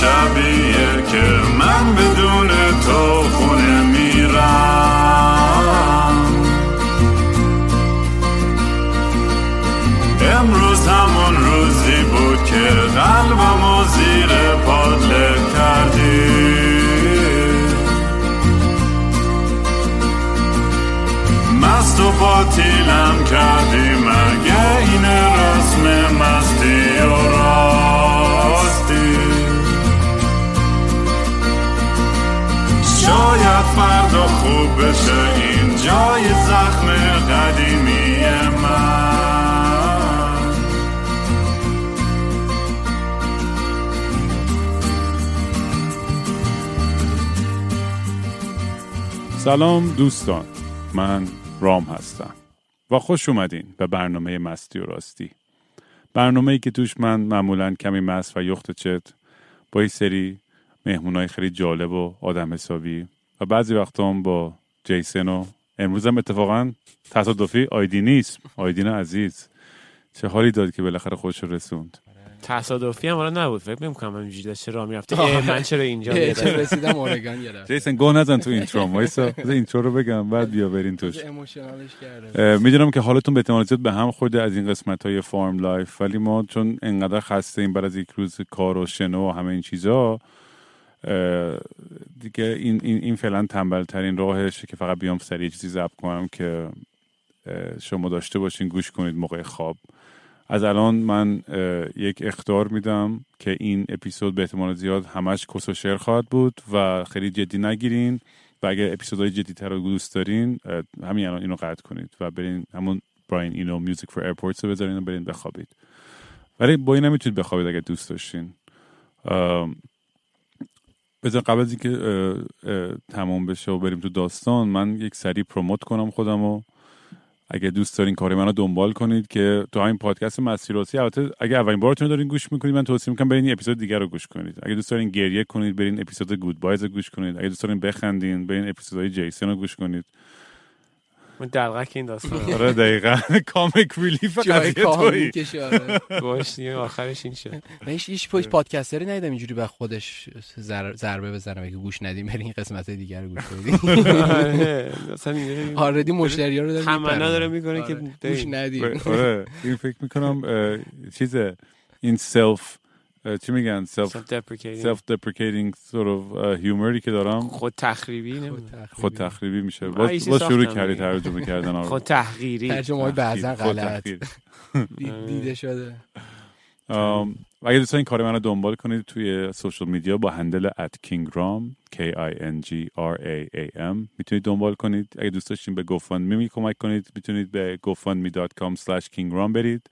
شبیه که من بدون تو بشه این جای زخم قدیمی من. سلام دوستان من رام هستم و خوش اومدین به برنامه مستی و راستی. برنامه ای که توش من معمولا کمی مست و یخت چت با این سری مهمونای خیلی جالب و آدم حسابی و بعضی وقتا هم با جیسن و امروز هم اتفاقا تصادفی آیدین هست. آیدین عزیز. چه حالی داد که بالاخره خودش رو رسوند؟ تصادفی هم حالا نبود. فکر نمی‌کنم همینجوری داشته راه می‌رفته. من چرا اینجا رسیدم اورگان یه دفعه. جیسن گو نزن تو intro. وایسا intro رو بگم بعد بیا برین توش. می‌دونم که حالتون به احتمال زیاد به هم خورده از این قسمت های farm life ولی ما چون انقدر خسته این بعد از یک روز کار و شنو و همه این چیزا دیگه این, این, این فعلا تنبل ترین راهشه که فقط بیام سریع چیزی ضبط کنم که شما داشته باشین گوش کنید موقع خواب. از الان من یک اخطار میدم که این اپیزود به احتمال زیاد همش کس و شعر خواهد بود و خیلی جدی نگیرین و اگر اپیزودهای جدیتر رو دوست دارین همین الان اینو قطع کنید و برین همون Brian Eno Music for Airports رو بذارین و برین بخوابید. ولی با این نمی‌تونید بخوابید اگر دوست داشتین. بذار قبل از اینکه تمام بشه و بریم تو داستان من یک سری پروموت کنم خودم و اگه دوست دارین کار منو دنبال کنید که تو همین پادکست مسیراسی البته اگه اولین بارتون دارین گوش می‌کنید من توصیه می‌کنم برین اپیزود دیگر رو گوش کنید. اگه دوست دارین گریه کنید برین اپیزود گود بایز رو گوش کنید. اگه دوست دارین بخندین برین اپیزودهای جیسن رو گوش کنید. من دلغک این داستان آره دقیقا کامیک ریلیف جای قضیه کشه آره. باش دیگه آخرش این شد من هیچ هیچ پشت پادکستری ندیدم اینجوری به خودش زر- ضربه بزنم اگه گوش ندیم برین این قسمت دیگر رو گوش کنید آره، اصلا اینجوری آردی مشتری ها رو داره تمنا می‌پرونه. داره می‌کنه که آره. بریم. گوش ندیم آره این فکر می‌کنم چیز این self چی میگن؟ self Self-deprecating. self deprecating sort of uh, humor ی که دارم. خود تخریبی نمی‌دونم. خود تخریبی میشه. من باز, شروع کردی. ترجمه کردن آره. خود تحقیری ترجمه های بعضا خود غلط دیده شده. و اگه دوستان این کار من رو دنبال کنید توی social media با handle kingram k i n g r a a m می‌تونید دنبال کنید. اگه دوست داشتین به GoFundMe می کمک کنید می‌تونید به gofundme.com slash kingram برید.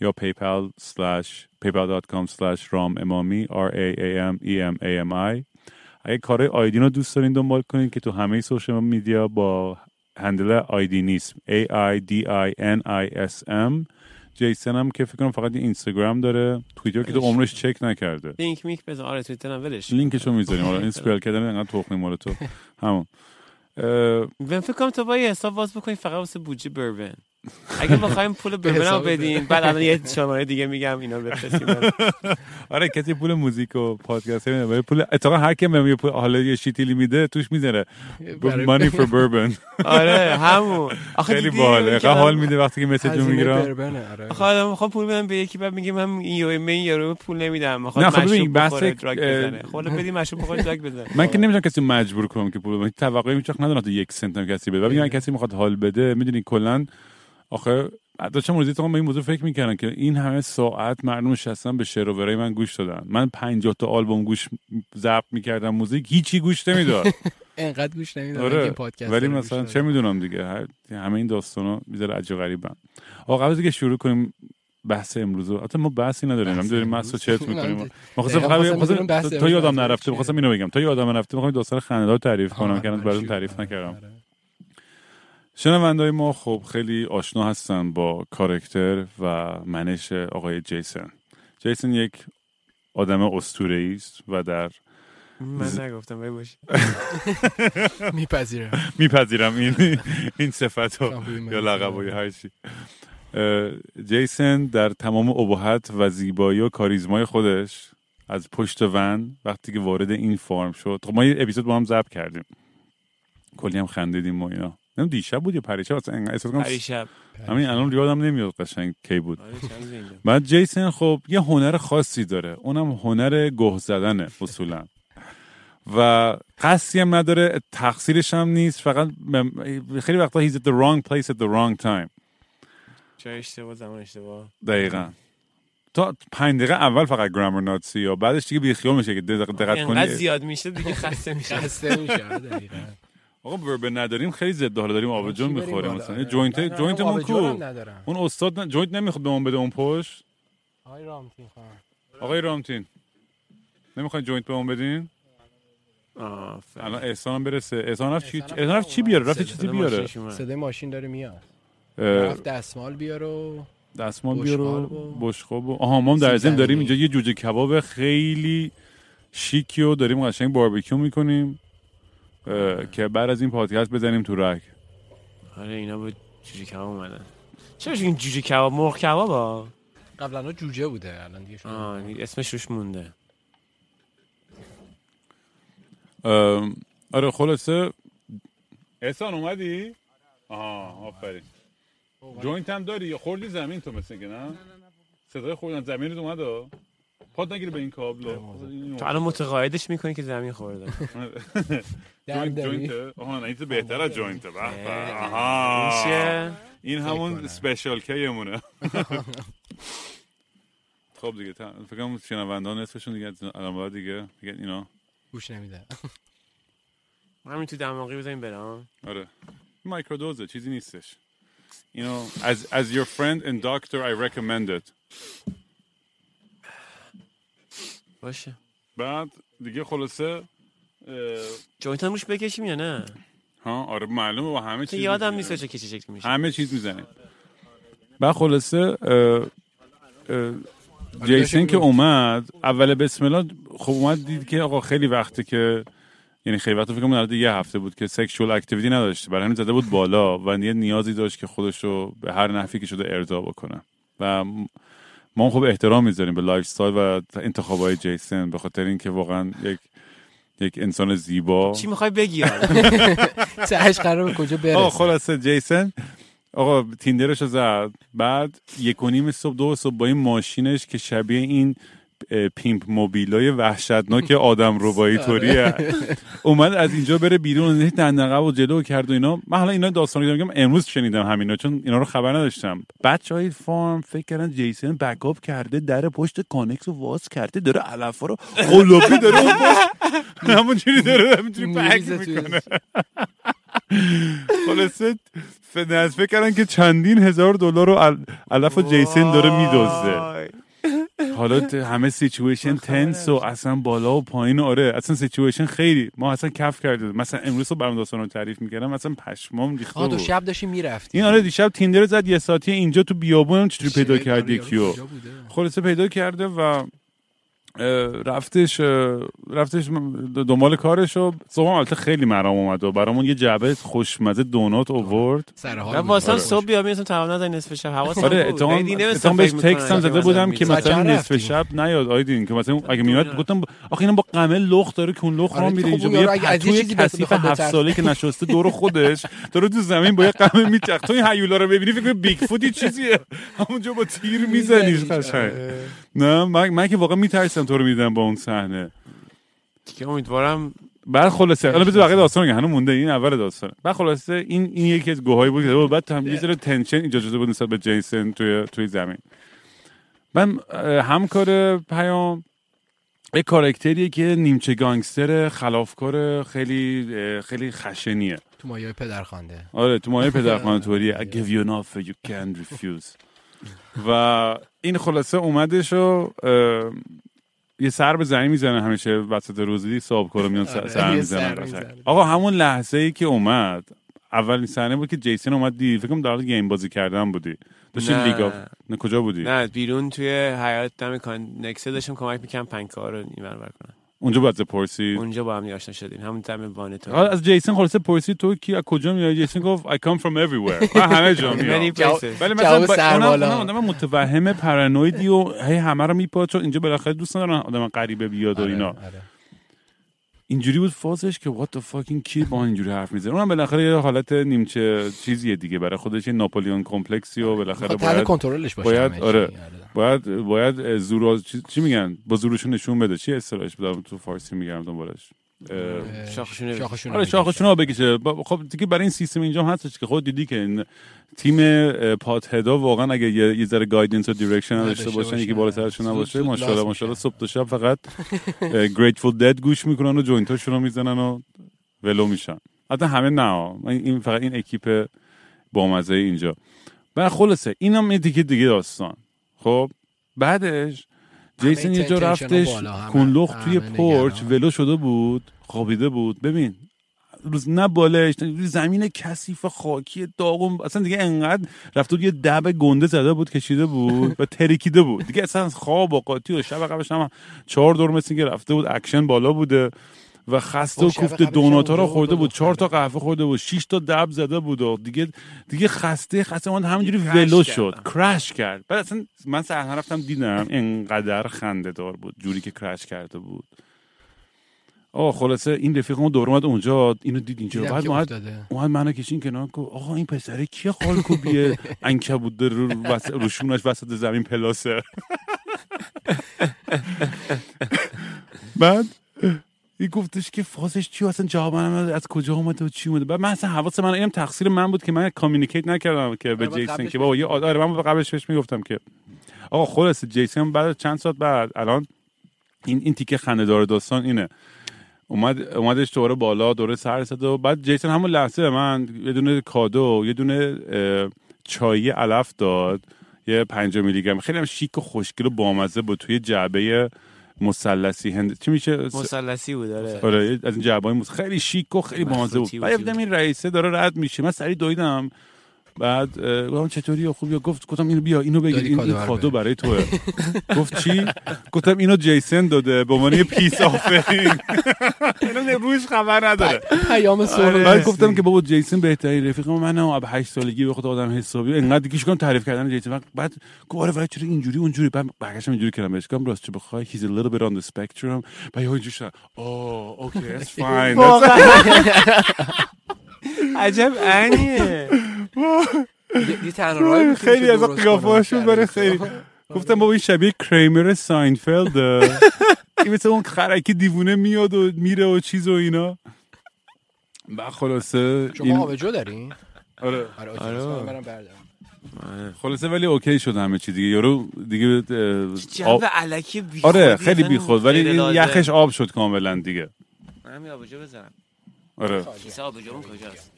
یا paypal slash paypal.com slash ram امامی r a a m e m a m i. اگه کار آیدین رو دوست دارین دنبال کنید که تو همه social media با هندل آیدی نیست. A i d i n i s m. جیسن هم که فکر کنم فقط اینستاگرام داره. توییتر که تو عمرش چک نکرده. لینک میک بزن آره توییتر هم ولش لینکشو می‌ذاریم. حالا این سپل کردن انقدر تخمی مال تو. همون. من فکر کنم تو با حساب باز بکنی فقط واسه بوجه بربن. اگه بخوایم پول بربن حساب بدین. بعد الان یه شماره دیگه میگم اینا بفرستیم. آره کسی پول موزیک و پادکست نمیده ولی پول اتفاقا هر کی یه پول حالا یه شیتیلی میده توش می‌ذاره money for bourbon. آره همون. آخه خیلی که حال میده وقتی که مسیج می‌گیرم. آره. آخه آدم می‌خوام پول بدم به یکی بعد میگه من این من یورو پول نمیدم. می‌خواد نه، خب ببین، مشروب بخوره دراگ بزنه. خب حالا بدی مشروب بخوره دراگ بزنه. من که نمی‌تونم کسی مجبور کنم که پول بده توقعی هیچ وقت ندارم تا یک سنت هم کسی بده ولی اگه کسی می‌خواد حال بده می‌دونی کلا آخه داشتم روزی تو به این موضوع فکر می‌کردم که این همه ساعت مردم نشستن به شعر و من گوش دادن من 50 تا آلبوم گوش ضبط می‌کردم موزیک هیچی گوش نمی‌داد انقدر گوش نمیدم آره پادکست ولی مثلا. چه می‌دونم دیگه هر همه این داستانا می‌ذاره عجیب غریبن آقا قبل اینکه شروع کنیم بحث امروز رو حتی ما بحثی نداریم بحث هم داریم و چرت می‌کنیم ما خواستم بحث تا امروز یادم نرفته؟ می‌خواستم اینو بگم تا یادم نرفته می‌خوام داستان خنده‌دار تعریف کنم که براتون تعریف. نکردم. شنوندهای ما خب خیلی آشنا هستن با کارکتر و منش آقای جیسن. جیسن یک آدم اسطوره‌ای است و در من نگفتم ولی باشه میپذیرم. میپذیرم این این صفت. یا لقب و یا هر چی. اه، جیسن در تمام ابهت و زیبایی و کاریزمای خودش از پشت ون وقتی که وارد این فارم شد خب ما یه اپیزود با هم ضبط کردیم. کلی هم خندیدیم و اینا. نمی‌دونم دیشب بود یا پریشب؟ اصلا احساس کنم پریشب. همین الان یادم نمیاد قشنگ کی بود. آره،. بعد جیسن خب یه هنر خاصی داره. اونم هنر گه زدنه اصولا. و قصدی هم نداره تقصیرش هم نیست فقط خیلی وقتا he's at the wrong place at the wrong time. جای اشتباه زمان اشتباه. دقیقا. تا پنج دقیقه اول فقط گرامر ناتسی یا بعدش دیگه بیخیال میشه که دقت کنی. زیاد میشه دیگه خسته میشه خسته میشه آره، دقیقاً. آقا بربن نداریم خیلی ضد حالا داریم چی بریم می‌خوریم؟ مثلا آره. joint joint مون کو. اون استاد joint نمی‌خواد بهمون بده اون پشت آقای رامتین خان آقای رامتین نمی‌خواین joint بهمون بدین. الان احسان برسه احسان رفت چی احسان رفت چی بیاره رفت چیزی بیاره. صدای ماشین داره میاد رفت دستمال بیار و دستمال بیارو و- بشقاب آها ما هم در ضمن داریم. اینجا یه جوجه کباب خیلی شیکی و داریم قشنگ باربیکیو می‌کنیم که بعد از این پادکست بزنیم تو رگ آره اینا بود جوجه کباب اومدن. چرا این جوجه کباب؟ مرغ کباب ها قبلا جوجه بوده الان دیگه اسمش روش مونده. ام، آره خلاصه احسان اومدی؟ آها آفرین. joint هم داری؟ یا خوردی زمین تو مثل که نه؟ صدای خوردن زمین اومد؟ ها؟ پات نگیره به این کابل تو الان متقاعدش می‌کنی که زمین خورده. در داری. joint آها نه این تو بهتر از joint. آها. این همون کنم. special K مونه خب دیگه تا- فکر کنم شنوندان نصفشون دیگه الان دیگه دیگه اینا. گوش نمیده همین تو دماغی بزنیم برام. آره. microdose ه چیزی نیستش. you know as as your friend and doctor I recommend it. باشه. بعد دیگه خلاصه joint هم روش بکشیم یا نه؟ ها آره معلومه با همه چیز یادم. نیست چه چه شکلی میشه. همه چیز می‌زنیم. بعد خلاصه جیسن که اومد اول بسم الله خب اومد دید که آقا خیلی وقته که یعنی خیلی وقت فکر کنم یه هفته بود که سکشوال اکتیویتی نداشت برای همین زده بود بالا و یه نیازی داشت که خودش رو به هر نحوی که شده ارضا بکنه. و ما خب احترام می‌ذاریم به lifestyle و انتخابای جیسن به خاطر اینکه واقعا یک یک انسان زیبا. چی می‌خوای بگی؟ تهش قرار به کجا آقا برسه خلاصه جیسن آقا Tinder ش رو زد. بعد یک و نیم صبح دو صبح با این ماشینش که شبیه این pimpmobile ای وحشتناک آدم ربایی طوریه. اومد از اینجا بره بیرون هی دنده عقب و جلو کرد و اینا. من حالا اینا داستانی که میگم امروز شنیدم همینا چون اینا رو خبر نداشتم. بچه های farm فکر کردن جیسن back up کرده در پشت کانکس رو واز کرده داره علفا رو قلوبی داره اون پشت همونجوری داره pack توی- می‌کنه. خلاصه فکر کردن که چندین هزار دلار رو علف و جیسن داره میدزده. حالا همه situation tense و اصلا بالا و پایین آره اصلا سیچویشن خیلی. ما اصلا کف کرده مثلا امروز رو برام داستان رو تعریف می‌کردم مثلا پشمام ریخته بود. شب داشتی می‌رفتی این آره دیشب Tinder زد یه ساعتی اینجا تو بیابونم چجوری پیدا کرد یکیو خلاصه پیدا کرده و رفتش رفتش دنبال کارش و صبح البته خیلی مرام اومد و برامون یه جعبه خوشمزه دونات اوورد سر حال. واسه آره. صبح بیام می‌رسم تمام نصف شب حواسم آره بود. اتهام بهش تکست هم زده بودم که. مثلا نصف؟ شب نیاد آیدین که مثلا اگه میاد نمی‌دونم. گفتم آخه اینا با قمه لخت داره که اون لخت آره میره خب اینجا اون یه یارو اگه از یه بس- کثیف هفت. ساله که نشسته دور خودش داره تو زمین با یه قمه میچخ تو این هیولا رو ببینی فکر بیگ فوتی چیزیه همونجا با تیر میزنیش قشنگ نه من, من که واقعا میترسم تو رو میدم با اون صحنه. دیگه امیدوارم بعد خلاصه حالا بذار بقیه داستان رو هنوز مونده این اول داستان. بعد خلاصه این این یکی از گوهایی بود که. بعد هم یه ذره تنشن ایجاد شده بود نسبت به جیسن توی توی زمین. من همکار پیام یه کاراکتریه که نیمچه گانگستر خلافکار خیلی خیلی خشنیه. تو مایه پدرخوانده آره تو مایه پدرخوانتوریه I give you an offer you can't refuse. و این خلاصه اومدش و یه سر به زمین می‌زنه همیشه وسط روزی صاحب کارو میان سر, آره، سر. می‌زنه. آقا همون لحظه ای که اومد اولین صحنه بود که جیسن اومد دید فکر کنم در game بازی کردن بودی داشتی نه. League of نه کجا بودی نه بیرون توی حیات دم کانکسه داشتم کمک می‌کنم پنکار رو این ور کنم اونجا باید پرسید اونجا با هم آشنا شدیم. همون وانتو آه، از جیسون خلاصه پرسید تو کی از کجا میای؟ جیسون گفت I come from everywhere. من همه جا میام. ولی مثلا آدم متوهم پرانویدی و هی همه رو میپاد چون اینجا بالاخره دوست ندارن آدم غریبه بیاد و آره، اینا. آره. اینجوری بود فازش که the fucking کی با اینجوری حرف می‌زنه. اونم بالاخره یه حالت نیمچه چیزیه دیگه. برای خودش یه ناپولیون کمپلکسی و بالاخره تحت باید کنترلش باشه باید- چی. آره. باید باید زور چی, چی میگن؟ با زورشون نشون بده. چی اصطلاحش؟ بدم تو فارسی میگم دنبالش. شاخشونه. شاخشونه آره بگیر. شاخشون رو بکشه با- خب دیگه برای این سیستم اینجا هم هستش که خود دیدی که این تیم pothead ا واقعا اگه یه, یه ذره guidance و نداشته داشته باشن. یکی بالا سرشون زود- نباشه ماشاءالله ماشاءالله. صبح تا شب فقط Grateful Dead گوش می‌کنن و joint اشون رو می‌زنن و ولو میشن حتی همه نه. این فقط این اکیپ بامزه اینجا و خلاصه اینم یه دیگه دیگه داستان خب بعدش همه جیسون یه جا رفتش کنلخ توی porch. ولو شده بود خوابیده بود. ببین روز نه بالش زمین کثیف خاکی داغون اصلا دیگه انقدر رفته بود یه dab گنده زده بود کشیده بود و ترکیده بود. دیگه اصلا خواب و قاطی و شب قبلش هم چهار دور مثل که رفته بود اکشن بالا بوده. و خسته و کوفته donut ا رو خورده بود چهار تا. قهوه خورده بود شش تا dab زده بود و دیگه دیگه خسته خسته من همینجوری ولو. شد crash کرد بعد اصلا من صحنه رفتم دیدم انقدر خنده دار بود جوری که crash کرده بود آه خلاصه این رفیقمون دور اومد اونجا اینو دید اینجا بعد که اومد. اومد منو کشین کنار گفت آقا این پسره کیه خالکوبیه انکبوت داره رو. روشونش وسط زمین پلاسه بعد این گفتش که فازش چی؟ اصلا جواب من. از کجا اومده و چی اومده؟ بعد من اصلا حواس من اینم تقصیر من بود که من کامیونیکیت نکردم که به آره، قبلش که بابا یه آره من قبلش بهش می‌گفتم که آقا خلاصه جیسون بعد چند ساعت بعد الان این این تیکه خنده دار داستان اینه. اومد اومدش دوباره بالا دوره سر زد و بعد جیسون همون لحظه به من یه دونه کادو یه دونه چایی علف داد یه 5 میلی گرم خیلی هم شیک و خوشگل و بامزه بود توی جعبه مثلثی هند چی میشه؟ مثلثی بود آره. آره از این جعبه مس... خیلی شیک و خیلی بامزه بود بعد این رئیسه داره رد میشه. من سری دویدم. بعد گفتم چطوری؟ خوبی گفت گفتم اینو بیا اینو بگیر این, کادو این. برای توه. گفت چی؟ گفتم اینو جیسن داده به عنوان یه peace offering. اینو روش خبر نداره. پیام سوال بعد گفتم که بابا جیسن بهترین رفیق منه و از 8 سالگی به خود آدم حسابی. انقدر دیگه شکم تعریف کردن جیسن. بعد- گفت آره ولی چرا اینجوری اونجوری؟ بعد برگشتم اینجوری کردم بهش گفتم راست چه بخوای؟ He's a little bit on the spectrum. بعد اینجوری شد. oh okay that's fine. That's- عجب انیه خیلی از قیافه‌هاشون. برای خیلی گفتم بابا این شبیه کریمر ساینفلد. این مثل اون خرکی دیوونه میاد و میره و چیز و اینا. بعد خلاصه شما این آبجو دارین؟ آره. آره آره. خلاصه ولی okay شد همه چی دیگه. یارو دیگه آب- الکی بی آره خیلی بیخود ولی این. یخش آب شد کاملا دیگه. من آبجو بزنم. آره. کیسه آبجومون کجاست؟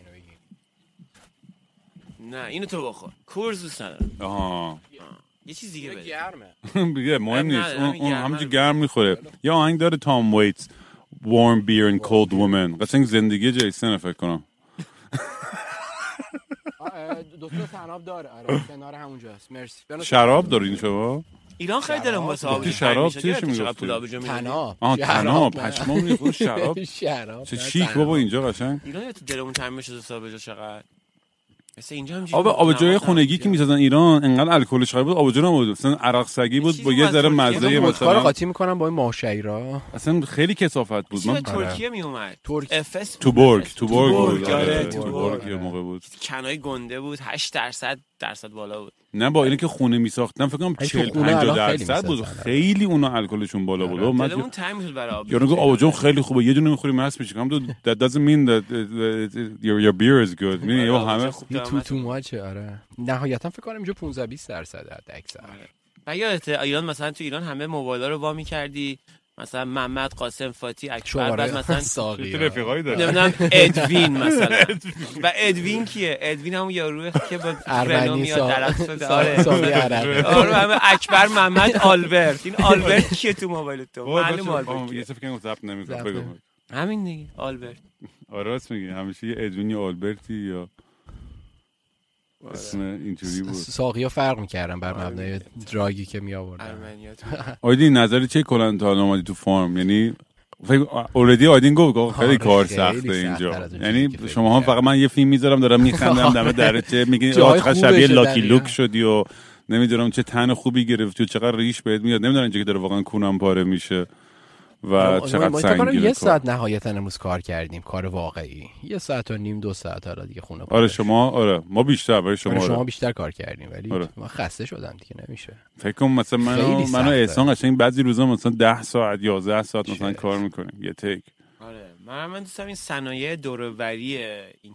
نه اینو تو بخور کورز دوست ندارم. آها. یه چیز دیگه بده گرمه. دیگه مهم نیست. اون همینجوری گرم می‌خوره. یا آهنگ داره تام ویتس warm beer and cold woman. قشنگ زندگی جیسن فکر کنم. دکتر تناب داره. آره کنار همونجاست مرسی. شراب دارین شما ایران خیلی داره واسه شراب. آبجو شراب. چیش می‌گفتی؟ پول آبجو می‌دادی؟ تناب. آه شراب تناب. پشمام می‌خوره شراب؟ شراب. چه شیک. بابا اینجا قشنگ. ایران یادته دلمون میشه دوست آبجو چقدر؟ مثل اینجا هم آب آبجوی خونگی که می‌سازن ایران انقدر الکلش بود آبجو نبود. مثلا عرق سگی بود با یه ذره مزه مثلا. قاطی می‌کنم با این ماهشهی را اصلا خیلی کسافت بود. من ترکیه می اومد ترک. افس تو برگ تو برگ آره، آره، تو برگ. برگ. یه موقع بود. کنای گنده بود 8 درصد درصد بالا بود. نه با اینه که خونه میساختن فکر کنم ای، تو 40 خونه 50 الان خیلی درصد بود. خیلی اونا الکلشون بالا بود. و من دلمون تنگ می‌شد برای آبجو یارو گفت آبجو خیلی خوبه یه دونه می‌خوری مست میشی کام that doesn't mean that your your beer is good. می‌دونی آره، یا همه تو تو ماچه آره. نهایتا فکر کنم اینجا 15 20 درصد حد اکثر و یادته ایران مثلا تو ایران همه موبایل رو وا می‌کردی. مثلا محمد قاسم فاتی اکبر بعد مثلا ساقی. رفیقایی داره. نمی‌دونم ادوین مثلا. و ادوین کیه؟ ادوین همون یاروه که با رنو ارمنی میاد درخت آره. آره همه اکبر محمد آلبرت. این آلبرت کیه تو موبایل تو؟ معلوم آلبرت یه. فکر کنم ضبط نمی‌کنه. همین دیگه آلبرت. آره راست میگی همیشه یه ادوین یا آلبرتی یا اسم اینجوری بود. ساقی ها فرق می‌کردن بر مبنای دراگی که می آوردن ارمنیا تو. آیدی نظری چه کلا تا اومدی تو فارم؟ یعنی اوردی آیدین گفت خیلی آره، کار سخته اینجا. یعنی شما هم. فقط من یه فیلم می‌ذارم دارم میخندم دم درچه میگین خوبشه شبیه لاکی. لوک شدی و نمی‌دونم چه تن خوبی گرفتی و چقدر ریش بهت میاد نمی‌دونم اینجا که داره واقعا کونم پاره میشه. و ما- چقدر ما سنگینه یه. ساعت نهایتا امروز کار کردیم کار واقعی یه ساعت و نیم دو ساعت حالا دیگه خونه آره شما آره ما بیشتر برای شما, شما شما آره. بیشتر کار کردیم ولی آره. من خسته شدم دیگه نمیشه فکر کنم مثلا من خیلی و- من و سخته. احسان قشنگ بعضی روزا مثلا 10 ساعت 11 ساعت مثلا. کار می‌کنیم یه تیک آره من من دوست دارم این صنایع دوروبری این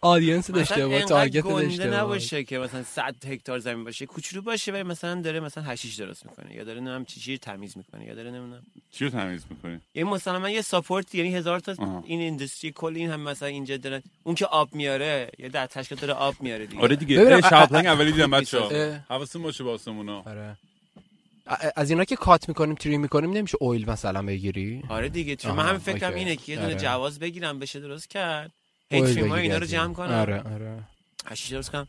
آدینس داشته با اینقدر تارگت داشته با. نباشه که مثلا 100 هکتار زمین باشه. کوچولو باشه و مثلا داره مثلا هشیش درست می‌کنه. یا داره نمی‌دونم چی چی تمیز می‌کنه یا داره نمی‌دونم چی رو تمیز می‌کنی؟ یعنی مثلا من یه ساپورت یعنی هزار تا. این اینداستری کل این هم مثلا اینجا دارن. اون که آب میاره یا در تشکیل داره آب میاره دیگه. آره دیگه. شاپلنگ اولی دیدم اه. بچه‌ها. حواستون باشه با آسمونا. آره. از اینا که کات می‌کنیم تری می‌کنیم نمیشه اویل مثلا بگیری آره دیگه چون من همین فکرم. اینه که یه دونه آره. جواز بگیرم بشه درست کرد هیت فیلم اینا رو. جمع کنم آره آره درست کنم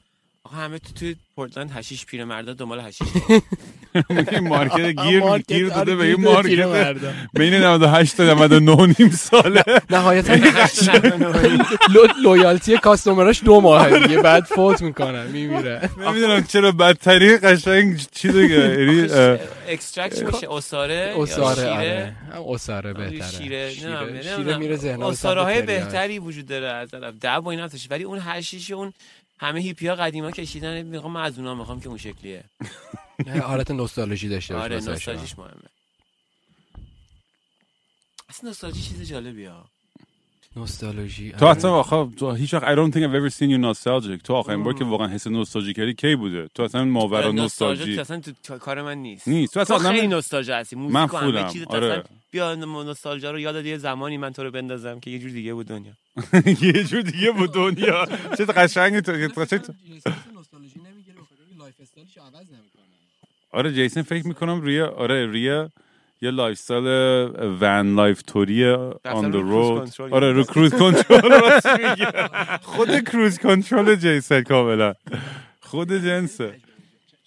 همه تو تو پورتلند هشیش پیرمردا دنبال هشیش این مارکت گیر مارکت، گیر آره، داده به این مارکت. بین 98 تا 99 نیم ساله. نهایتا لو- لویالتی کاستومراش دو ماه دیگه بعد فوت می‌کنن میمیره. نمی‌دونم چرا بدترین قشنگ چی دیگه یعنی اکسترکت میشه اساره اساره یا آره شیره؟ هم اساره آره، بهتره. شیره میره ذهن اساره های بهتری وجود داره از طرف ده با این هستش. ولی اون هشیش اون همه هیپی ها قدیما کشیدن می‌خوام من از اونها می‌خوام که اون شکلیه. حالت نوستالژی داشته باشه آره. نوستالژیش مهمه. اصلا نوستالژی چیز جالبیه ها. نوستالژی تو آره. اصلا آخه تو هیچ وقت I don't think I've ever seen you nostalgic. تو آخرین بار که واقعا حس نوستالژی کردی کی بوده؟ تو اصلا ماورا آره، نوستالژی. اصلا تو کار من نیست. نیست. تو اصلا خیلی نوستالژی هستی. موزیک من چیز آره. بیا نوستالژی رو یاد یه زمانی من تو رو بندازم که یه جور دیگه بود دنیا. یه جور دیگه بود دنیا. چه قشنگی تو نوستالژی نمی‌گیره اینکه لایف استایلش عوض نمی‌کنه. آره جیسن فکر می‌کنم روی آره روی یه لایف استایل ون لایف توری آن رو the کروز road. کنترل آره رو کروز کنترل. خود کروز کنترل جیسن کاملا. خود جنسه.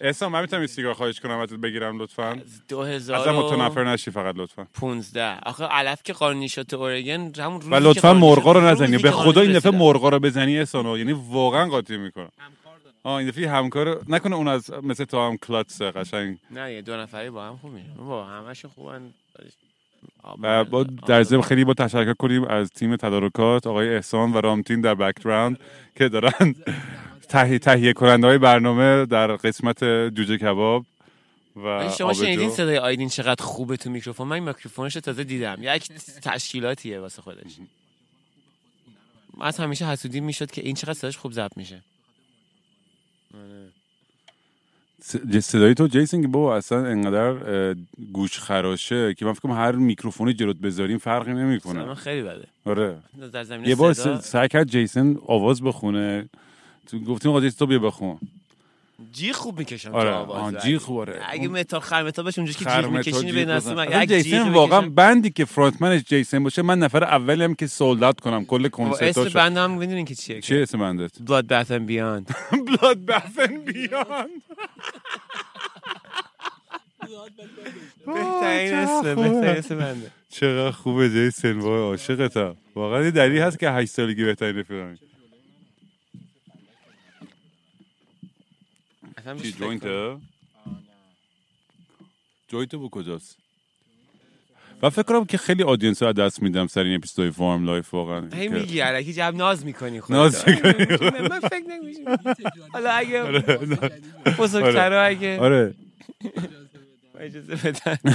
احسان من می‌تونم سیگار خواهش کنم ازت بگیرم لطفا؟ دو ازم هزار متنفر نشی فقط لطفا. پونزده. آخه علف که قانونی شد تو اورگن همون روزی و لطفا مرغا رو نزنی. به خدا این دفعه. مرغا رو بزنی احسانو یعنی واقعا قاطی می‌کنم آه این دفعه همکار نکنه اون از مثل تو هم کلاتسه قشنگ. نه یه دو نفری با هم خوب میشه با همشون خوبن. و با در ضمن خیلی با تشکر کنیم از تیم تدارکات آقای احسان و رامتین در background که دارن تهیه تهیه کننده های برنامه در قسمت جوجه کباب و شما شنیدین صدای آیدین چقدر خوبه تو میکروفون؟ من میکروفونش رو تازه دیدم. یک تشکیلاتیه واسه خودش. از همیشه حسودی می‌شد که این چقدر صداش خوب ضبط میشه. س- صدای تو جیسن که بابا اصلا انقدر گوش خراشه که من فکر هر میکروفونی جلوت بذاریم فرقی نمی‌کنه. خیلی بده. آره. یه بار سعی کرد جیسن آواز بخونه. گفتیم آقا جیسن تو بیا بخون. جیغ خوب می‌کشم آره تو ولی. جیغ خوب آره اگه متال خرمتا باشه اونجوری که خرمتا میکشینی به. نسل من یک جیسن واقعا. band ی که frontman ش جیسن باشه من نفر اولی هم که sold out کنم. کل اسم کنسرتاشو. band هم می‌دونین که چیه چه اسم band ت؟ Blood Bath and Beyond. Blood Bath and Beyond بهترین اسم بهترین اسم band ه. چقدر خوبه جیسن وای عاشقتم. واقعا یه دلیل هست که 8 سالگی بهترین رفیقمی اصلا چی. جوینت؟ جوینت با کجاست؟ و فکر کنم که خیلی آدینس ها دست میدم سر این اپیزودهای فارم لایف واقعا. هی میگی علکی جب ناز می‌کنی خودت. ناز می‌کنی. من فکر نمیشم حالا اگه بزرگتر اگه آره. اجازه بدن.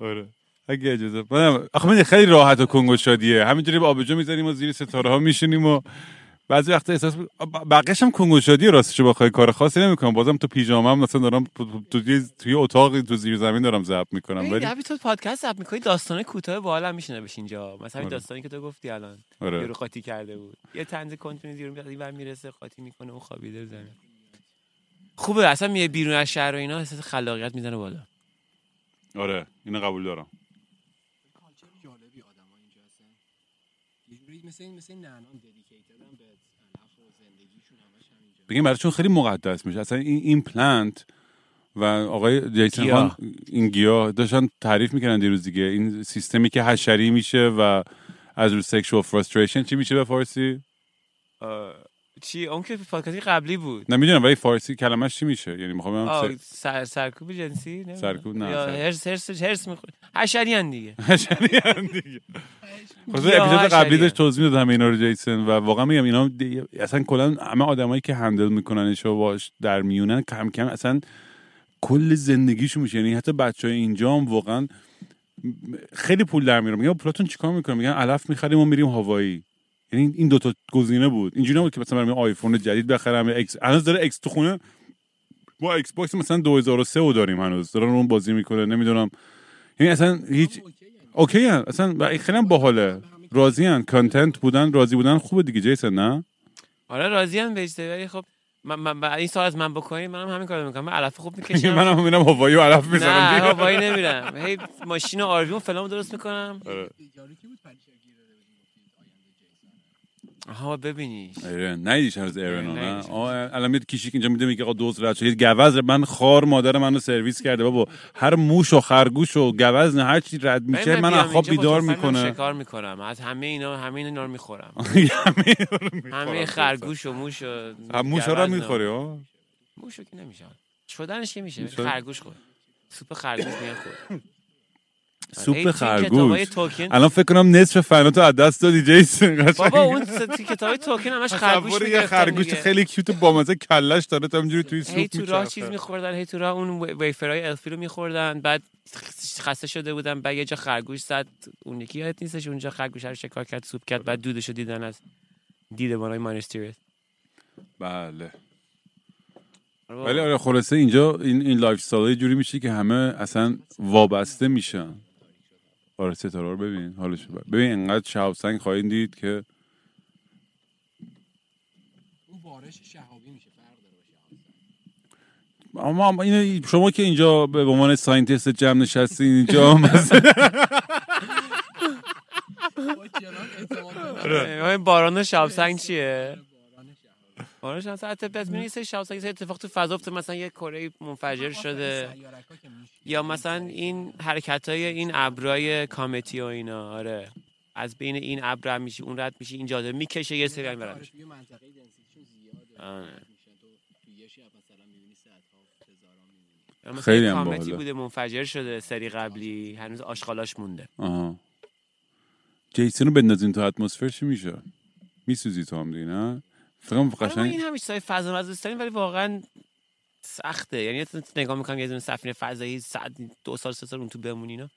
آره. اگه اجازه منم آخه من خیلی راحت و کنگو شادیه. همینجوری آبجو می‌زنیم و زیر ستاره ها میشینیم و بعضی وقتا احساس بقیش هم کنگو شادی راستش بخوای کار خاصی نمی‌کنم. بازم تو پیژامم مثلا دارم تو توی اتاقی تو زیر زمین دارم ضبط می‌کنم. ولی تو پادکست اپ می‌کنی داستان کوتاه باحال هم میشنه بش اینجا. مثلا آره. داستانی که تو گفتی الان آره. یارو قاطی کرده بود. یه طنز کنتونی زیرو میاد می‌رسه قاطی می‌کنه اون خوابیده زمین خوبه اصلا میای بیرون از شهر و اینا احساس خلاقیت می‌زنه بالا. آره اینو قبول دارم کالچر جالبی آدم اینجا هستن یه جوری مثل این مثل این ننان dedicated ن به علف و زندگیشون همش همینجا. بگیم براشون خیلی مقدس میشه. اصلا این این plant و آقای جیسن. خان این گیاه داشتن تعریف می‌کنن دیروز دیگه. این سیستمی که حشری میشه و از رو sexual frustration چی میشه به فارسی؟ چی؟ اون که پادکستی قبلی بود. نمی‌دونم ولی فارسی کلمش چی میشه؟ یعنی می‌خوام بگم سر سرکوب جنسی؟ نمی‌دونم. سرکوب نه، یا سر- هرس هرس هرس می‌خوره. حشری هن دیگه. حشری هم دیگه خود اپیزود قبلی. داشت توضیح داد همه اینا رو جیسن و واقعا میگم اینا اصلا کلا همه آدمایی که handle میکننش و باش در میونن کم کم اصلا کل زندگیشون میشه. یعنی حتی بچه های اینجا هم واقعا خیلی پول در میارن میگن پولاتون چیکار می‌کنن؟ میگن علف می‌خریم و میریم هوایی. یعنی این دو تا گزینه بود. اینجوری نبود که مثلا برم آیفون جدید بخرم یا اکس هنوز داره اکس تو خونه. با Xbox مثلا 2003 رو داریم هنوز. دارن اون بازی می‌کنه نمی‌دونم. یعنی اصلا هیچ okay هن. اصلا خیلی هم باحاله. راضی هن. content بودن راضی بودن. خوبه دیگه جیسن نه؟ آره راضی هم بهشته ولی خب من, من, این سال از من بکنی منم همین کارو می‌کنم. من علف خوب می‌کشم. من هم میرم هوایی و علف می‌زنم نه دیگه. هوایی نمیرم. هی ماشین و RV و فلان درست می‌کنم. آها ببینیش. ایرن نیدیش هنوز ایرن نه، الان کیشیک اینجا میده میگه آقا دوز رد شد. یه گوز من خار مادر منو سرویس کرده بابا. هر موش و خرگوش و گوز نه هر چی رد میشه من از خواب بیدار می‌کنه. شکار می‌کنم. از همه اینا همه اینا رو می‌خورم. همه خرگوش و موش و موش رو می‌خوری ها؟ موش که نمیشه شدنش که میشه؟ میشه؟ خرگوش خور سوپ خرگوش میگن خور سوپ هی تو خرگوش. الان فکر کنم نصف فناتو از دست دادی جیسن بابا اون کتاب توکن همش خرگوش یه خرگوش. خیلی کیوت بامزه کلش داره تا اینجوری توی هی سوپ تو راه. چیز میخوردن هی تو راه اون وی- ویفرهای الفی رو میخوردن بعد خسته شده بودن بعد یه جا خرگوش زد. اون یکی یادت نیستش اونجا خرگوش رو شکار کرد سوپ کرد بعد دودش رو دیدن از دیدبانای Minas Tirith بله. ولی آره خلاصه اینجا این این lifestyle جوری میشه که همه اصلا وابسته میشن. آره ستاره رو ببین حالش ببین ببین انقدر شهاب خواهید دید که اون بارش شهابی میشه فرق داره اما اما اینو شما که اینجا به عنوان scientist جمع نشستین اینجا مثلا آره. این باران شهاب‌سنگ چیه؟ شهاب‌سنگ حتی بس سری شهاب‌سنگ یه سری اتفاق تو فضا افتاده مثلا یه کره منفجر شده. یا مثلا این حرکت های این ابرای comet ی و اینا آره. از بین این ابر هم میشی اون رد میشی این جاده می‌کشه یه سری هم برد میشه. دنسیتیشون زیاده. آره. میشه شب خیلی هم کامتی باحاله. بوده منفجر شده سری قبلی هنوز آشغالاش مونده. آها. جیسن رو بندازین تو اتمسفر چی میشه؟ میسوزی تو هم دیگه نه؟ فکر کنم آره، ما این قشنگ همین چیزای فضا داریم ولی واقعا سخته. یعنی نگاه می‌کنم یه دونه سفینه فضایی صد دو سال سه سال اون تو بمونی اینا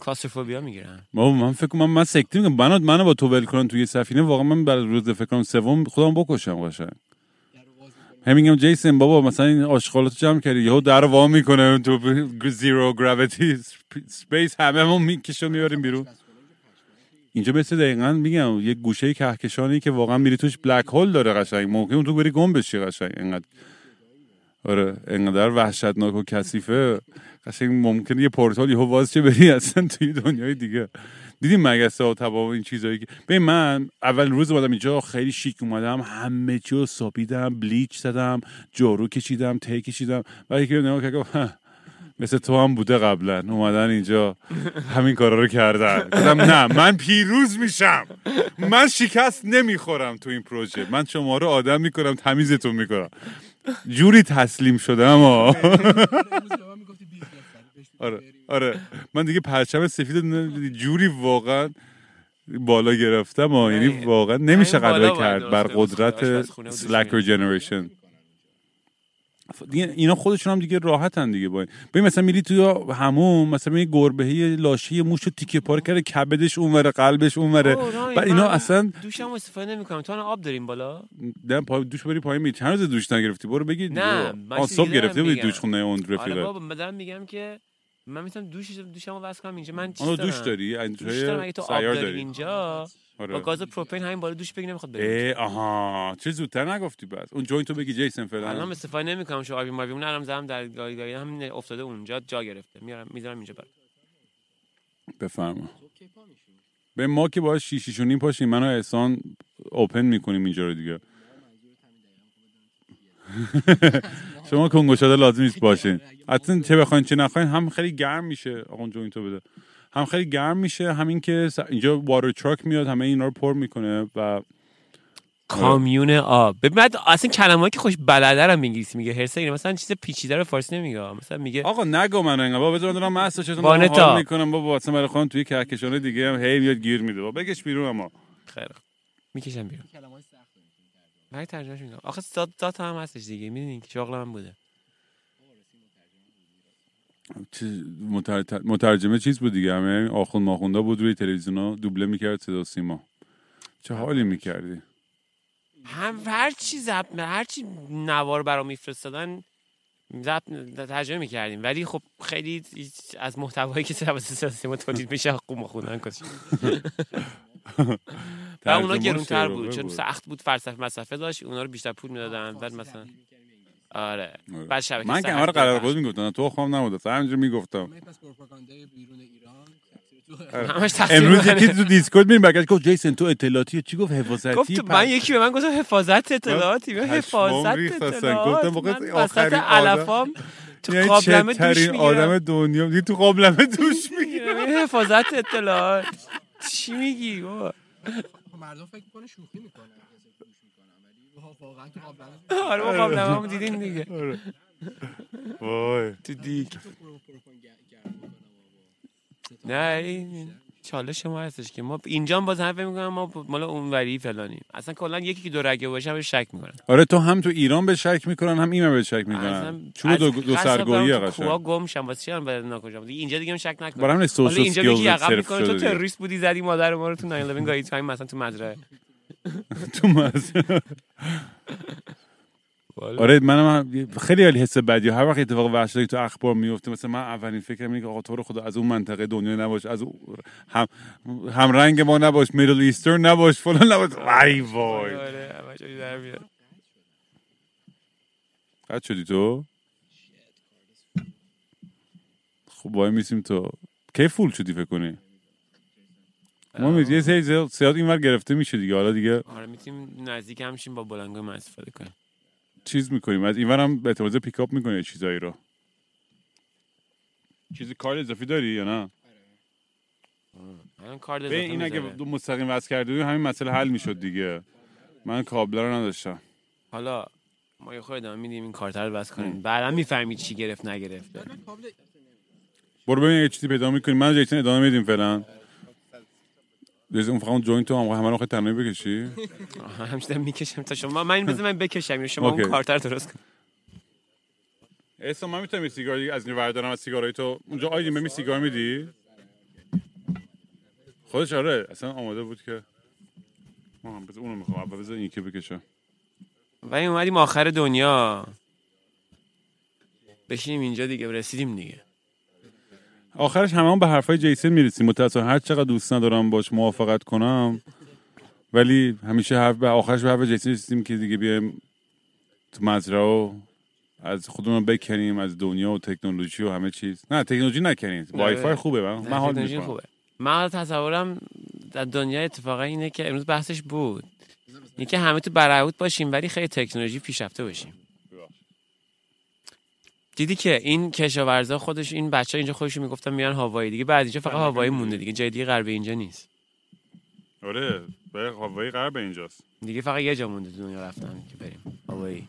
claustrophobia می‌گیرن. بابا من فکر من, من سکتی میگم. منو منو با تو ول کنن توی سفینه واقعا من برای روز فکر کنم سوم خودم بکشم قشنگ. هم میگم جیسن بابا مثلا این آشغالاتو جمع کردی یهو در وا می‌کنه تو zero gravity space همه همون می‌کشه می‌بریم بیرون. اینجا مثل دقیقا میگم یه گوشه کهکشانی که واقعا میری توش black hole داره قشنگ. ممکن اون تو بری گم بشی قشنگ. انقدر آره انقدر وحشتناک و کثیفه. قشنگ ممکنه یه پورتال یهو باز چه بری اصلا توی دنیای دیگه. دیدیم مگسه و تمام این چیزایی که ببین من اول روز اومدم اینجا خیلی شیک اومدم. همه چی رو ساپیدم بلیچ زدم جارو کشیدم تی کشیدم. و یکی نگاه کرد گفت، "ها، مثل تو هم بوده قبلا. اومدن اینجا همین کارا رو کردن. گفتم نه من پیروز میشم. من شکست نمی‌خورم تو این پروژه. من شما رو آدم می‌کنم تمیزتون می‌کنم. جوری تسلیم شدم ها آره آره. من دیگه پرچم سفید جوری واقعا بالا گرفتم ها. یعنی واقعا نمیشه باید کرد بر. قدرت سلکر. جنریشن اینا خودشون هم دیگه راحتن دیگه با این. ببین مثلا میری توی همون مثلا یه گربه لاشه موش رو تیکه پاره کرده کبدش اونوره قلبش اونوره. بعد اینا اصلا دوشم استفاده نمی‌کنم. تو آب داریم بالا؟ نه پا دوش بری پایین می چند روز دوش نگرفتی؟ برو بگی نه، چیزی صبح گرفته بودی. دوش خونه اون آره رفیقه بابا من دارم میگم که من می‌تونم دوش دوشمو واسه کنم اینجا. من چیز دارم؟ دوش داری دوش دارم. اگه تو آب سیار داری. داری اینجا با آره. گاز پروپین همین بالا دوش بگی نمی‌خواد بری اه آها. چه زودتر نگفتی بس اون جوینتو بگی جیسن الان فعلا استفاده نمی‌کنم شو آبی ماوی اون الان زدم در گاری همین افتاده اونجا جا گرفته. میارم می‌ذارم اینجا برات بفرما. به ما که باید شیشیش و نیم پاشیم من و احسان open می‌کنیم اینجا رو دیگه. شما کنگوشاده لازم نیست باشین. حتی چه بخواین چه نخواین هم خیلی گرم میشه. آقا joint تو بده. هم خیلی گرم میشه. همین که اینجا water truck میاد همه اینا رو پر می‌کنه و کامیون آب. ببین بعد اصلا کلمه‌ای که خوش بلده رو انگلیسی میگه. هرسه اینه. مثلا چیز پیچیده رو فارسی نمیگه. مثلا میگه آقا نگو من انقدر بابا بذار من دارم مست چطور. حال می‌کنم. بابا واسه برای خودم توی کهکشان دیگه هم هی میاد گیر میده. بابا بگش بیرون اما. خوب. می‌کشم بیرون. من ترجمهش میگم. آخه دات هم هستش دیگه. می‌دونین که شغل من بوده. چیز- مترجمه چیز بود دیگه همه آخوند ماخوندا بود روی تلویزیونا دوبله می‌کرد صدا سیما. چه حالی می‌کردی؟ هم هر چی زب هر چی نوار برام میفرستادن زب ترجمه می‌کردیم. ولی خب خیلی از محتوایی که توسط سینما تولید میشه قوم خوندن کش و اونا گرونتر بود چون سخت بود فلسفه مصرفه داشت اونا رو بیشتر پول می‌دادن. بعد مثلا آره. بعد شبکه من که همه قرار خود می‌گفتم تو خواهم نبود اصلا همینجور می‌گفتم. تقصیر امروز. یکی تو دیسکورد میریم برگشت گفت جیسن تو اطلاعاتی چی گفت؟ حفاظتی گفت من یکی به من گفت حفاظت اطلاعاتی من پشمام حفاظت. اطلاعات گفتم وسط آدم- علفام تو یعنی قابلمه دوش چترین آدم می‌گیرم دنیا. دیگه تو قابلمه دوش می‌گیره حفاظت اطلاعات. چی میگی؟ بابا. خب مردم فکر می‌کنه شوخی می‌کنن کسی که گوش می‌کنن ولی واقعا تو قابلمه آره ما قابلمه هم دیدین دیگه. وای. تو دیگ. نه این چالش ما هستش که. ما اینجا هم باز هم فکر می‌کنم ما مال اونوری فلانیم. اصلا کلا یکی که دو رگه باشه هم شک می‌کنن. آره تو هم تو ایران به شک می‌کنن هم این به شک می‌کنن. چون دو, دو سرگویی کوها قشنگ. گم شم. واسه چی هم بعد ناکجام دیگه اینجا دیگه هم شک نکن. حالا سوشال اینجا اسکیلز عقب می‌کنه تو دیگه. تروریست بودی زدی مادر ما رو تو 911 گاهی همین مثلا تو مزرعه. تو مزه آره منم خیلی خیلی حس بدی هر وقت اتفاق وحشتناکی تو اخبار میفته مثلا من اولین فکرم اینه که آقا تو رو خدا از اون منطقه دنیا نباش از هم هم رنگ ما نباش میدل ایسترن نباش فلان نباش. وای وای. آره میاد. قد شدی تو؟ خب وای میسیم تو. کی فول شدی فکر کنی؟ ما یه سری زیاد- زیاد اینور گرفته میشه دیگه. حالا دیگه آره می‌تونیم نزدیک همشیم با بلنگوی من استفاده کنیم. چیز می‌کنیم؟ از اینور هم به اعتماد پیکاپ می‌کنی چیزایی رو. چیزی کار اضافی داری یا نه؟ الان کارد به اضافه این اگه. دو مستقیم وصل کرده بودیم همین مسئله حل می‌شد دیگه. من کابل رو نداشتم. حالا ما یه خود ادامه میدیم این کارتر رو بس کنیم. بعدا می‌فهمید چی گرفت نگرفته کابل برو ببین یه چیزی پیدا می‌کنیم من جیسن ادامه میدیم فعلا. جیسن اون فقط joint هم همه رو تنهایی بکشی؟ همش می‌کشم تا شما من این بذار من بکشم شما اون. کارتر درست کن احسان من می‌تونم یه سیگار دیگه از این وردارم از سیگارهای تو؟ اونجا آیدی بهم یه سیگار میدی؟ خودش آره اصلا آماده بود که آها بذار اونو می‌خوام. اول بذار این که بکشم. و این اومدیم آخر دنیا. بشینیم اینجا دیگه رسیدیم دیگه. آخرش همه به حرفای جیسن می‌رسیم. متاسفانه هر چقدر دوست ندارم باش موافقت کنم. ولی همیشه حرف به آخرش به حرف جیسن رسیدیم که دیگه بیایم تو مزرعه و از خودمون بکنیم از دنیا و تکنولوژی و همه چیز. نه تکنولوژی نکنید وای فای خوبه من, من حال خوبه. من تصورم در دنیا اتفاقا اینه که امروز بحثش بود. اینه که همه تو برعهود باشیم ولی خیلی تکنولوژی پیشرفته باشیم. دیدی که این کشاورزا خودش این بچه اینجا خودشون می‌گفتن میان هاوایی. دیگه بعد اینجا فقط هاوایی مونده دیگه. جای دیگه غرب اینجا نیست. آره به هوایی غرب اینجاست. دیگه فقط یه جا مونده دنیا رفتن که بریم. هاوایی.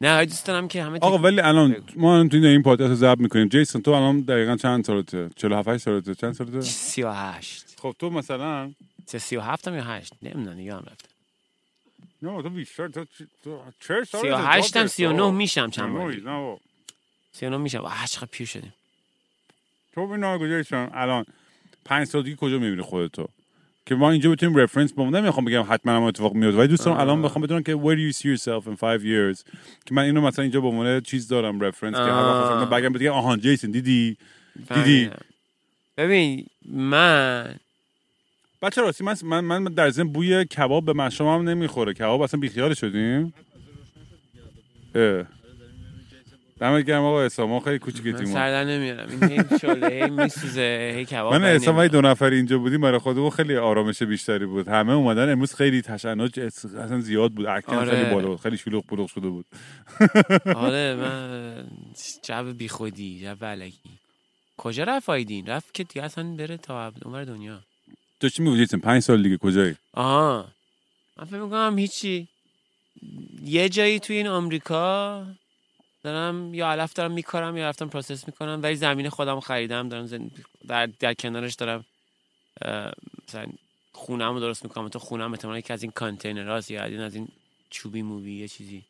نه دوست دارم که همه آقا ولی الان ما الان تو این پادکست رو ضبط می‌کنیم. جیسون تو الان دقیقا چند سالته؟ 47 8 سالته چند سالته؟ 38 خب تو مثلا؟ چه 37 هم یا 8 نمی‌دونم دیگه هم رفته. نه تو بیشتر تو تو چه سالته؟ 38 هم 39 میشم چند بار 39 میشم واه چقدر پیر شدیم. تو به ناگذاریشون الان پنج سال دیگه کجا می‌بینی خودتو؟ که ما اینجا بتونیم رفرنس بمون نمی‌خوام بگم حتما هم اتفاق میاد ولی دوست دارم الان بخوام بدونم که where do you see yourself in five years که من اینو مثلا اینجا به عنوان چیز دارم رفرنس که هر وقت آه. بگم بگم آهان جیسون دیدی؟ دیدی؟ فهمیدم. ببین من بچه راستی من من, من در ضمن بوی کباب به مشام هم نمی‌خوره. کباب اصلا بیخیال شدیم؟ اه. دمت گرم آقا اسام ما خیلی من کوچیکتیم سر نمیارم. این هی شله هی میسوزه هی کباب من اسام. دو نفر اینجا بودیم برای خودمون خیلی آرامش بیشتری بود. همه اومدن امروز خیلی تشنج اصلا زیاد بود. اکتن آره. خیلی بالا بود خیلی شلوغ پلوغ شده بود. آره من جو بی خودی جو الکی. کجا رفت آیدین؟ رفت که دیگه اصلا بره تا اونور دنیا. تو چی می‌گویی پنج سال دیگه کجایی؟ آها. من فکر می‌کنم هیچی. یه جایی توی این آمریکا دارم یا علف دارم میکارم یا رفتم process می‌کنم ولی زمین خودم خریدم دارم زن... در, در کنارش دارم مثلا خونم رو درست می‌کنم تو خونم احتمالا که از این کانتینر هاست یا از این از این چوبی موبی یه چیزی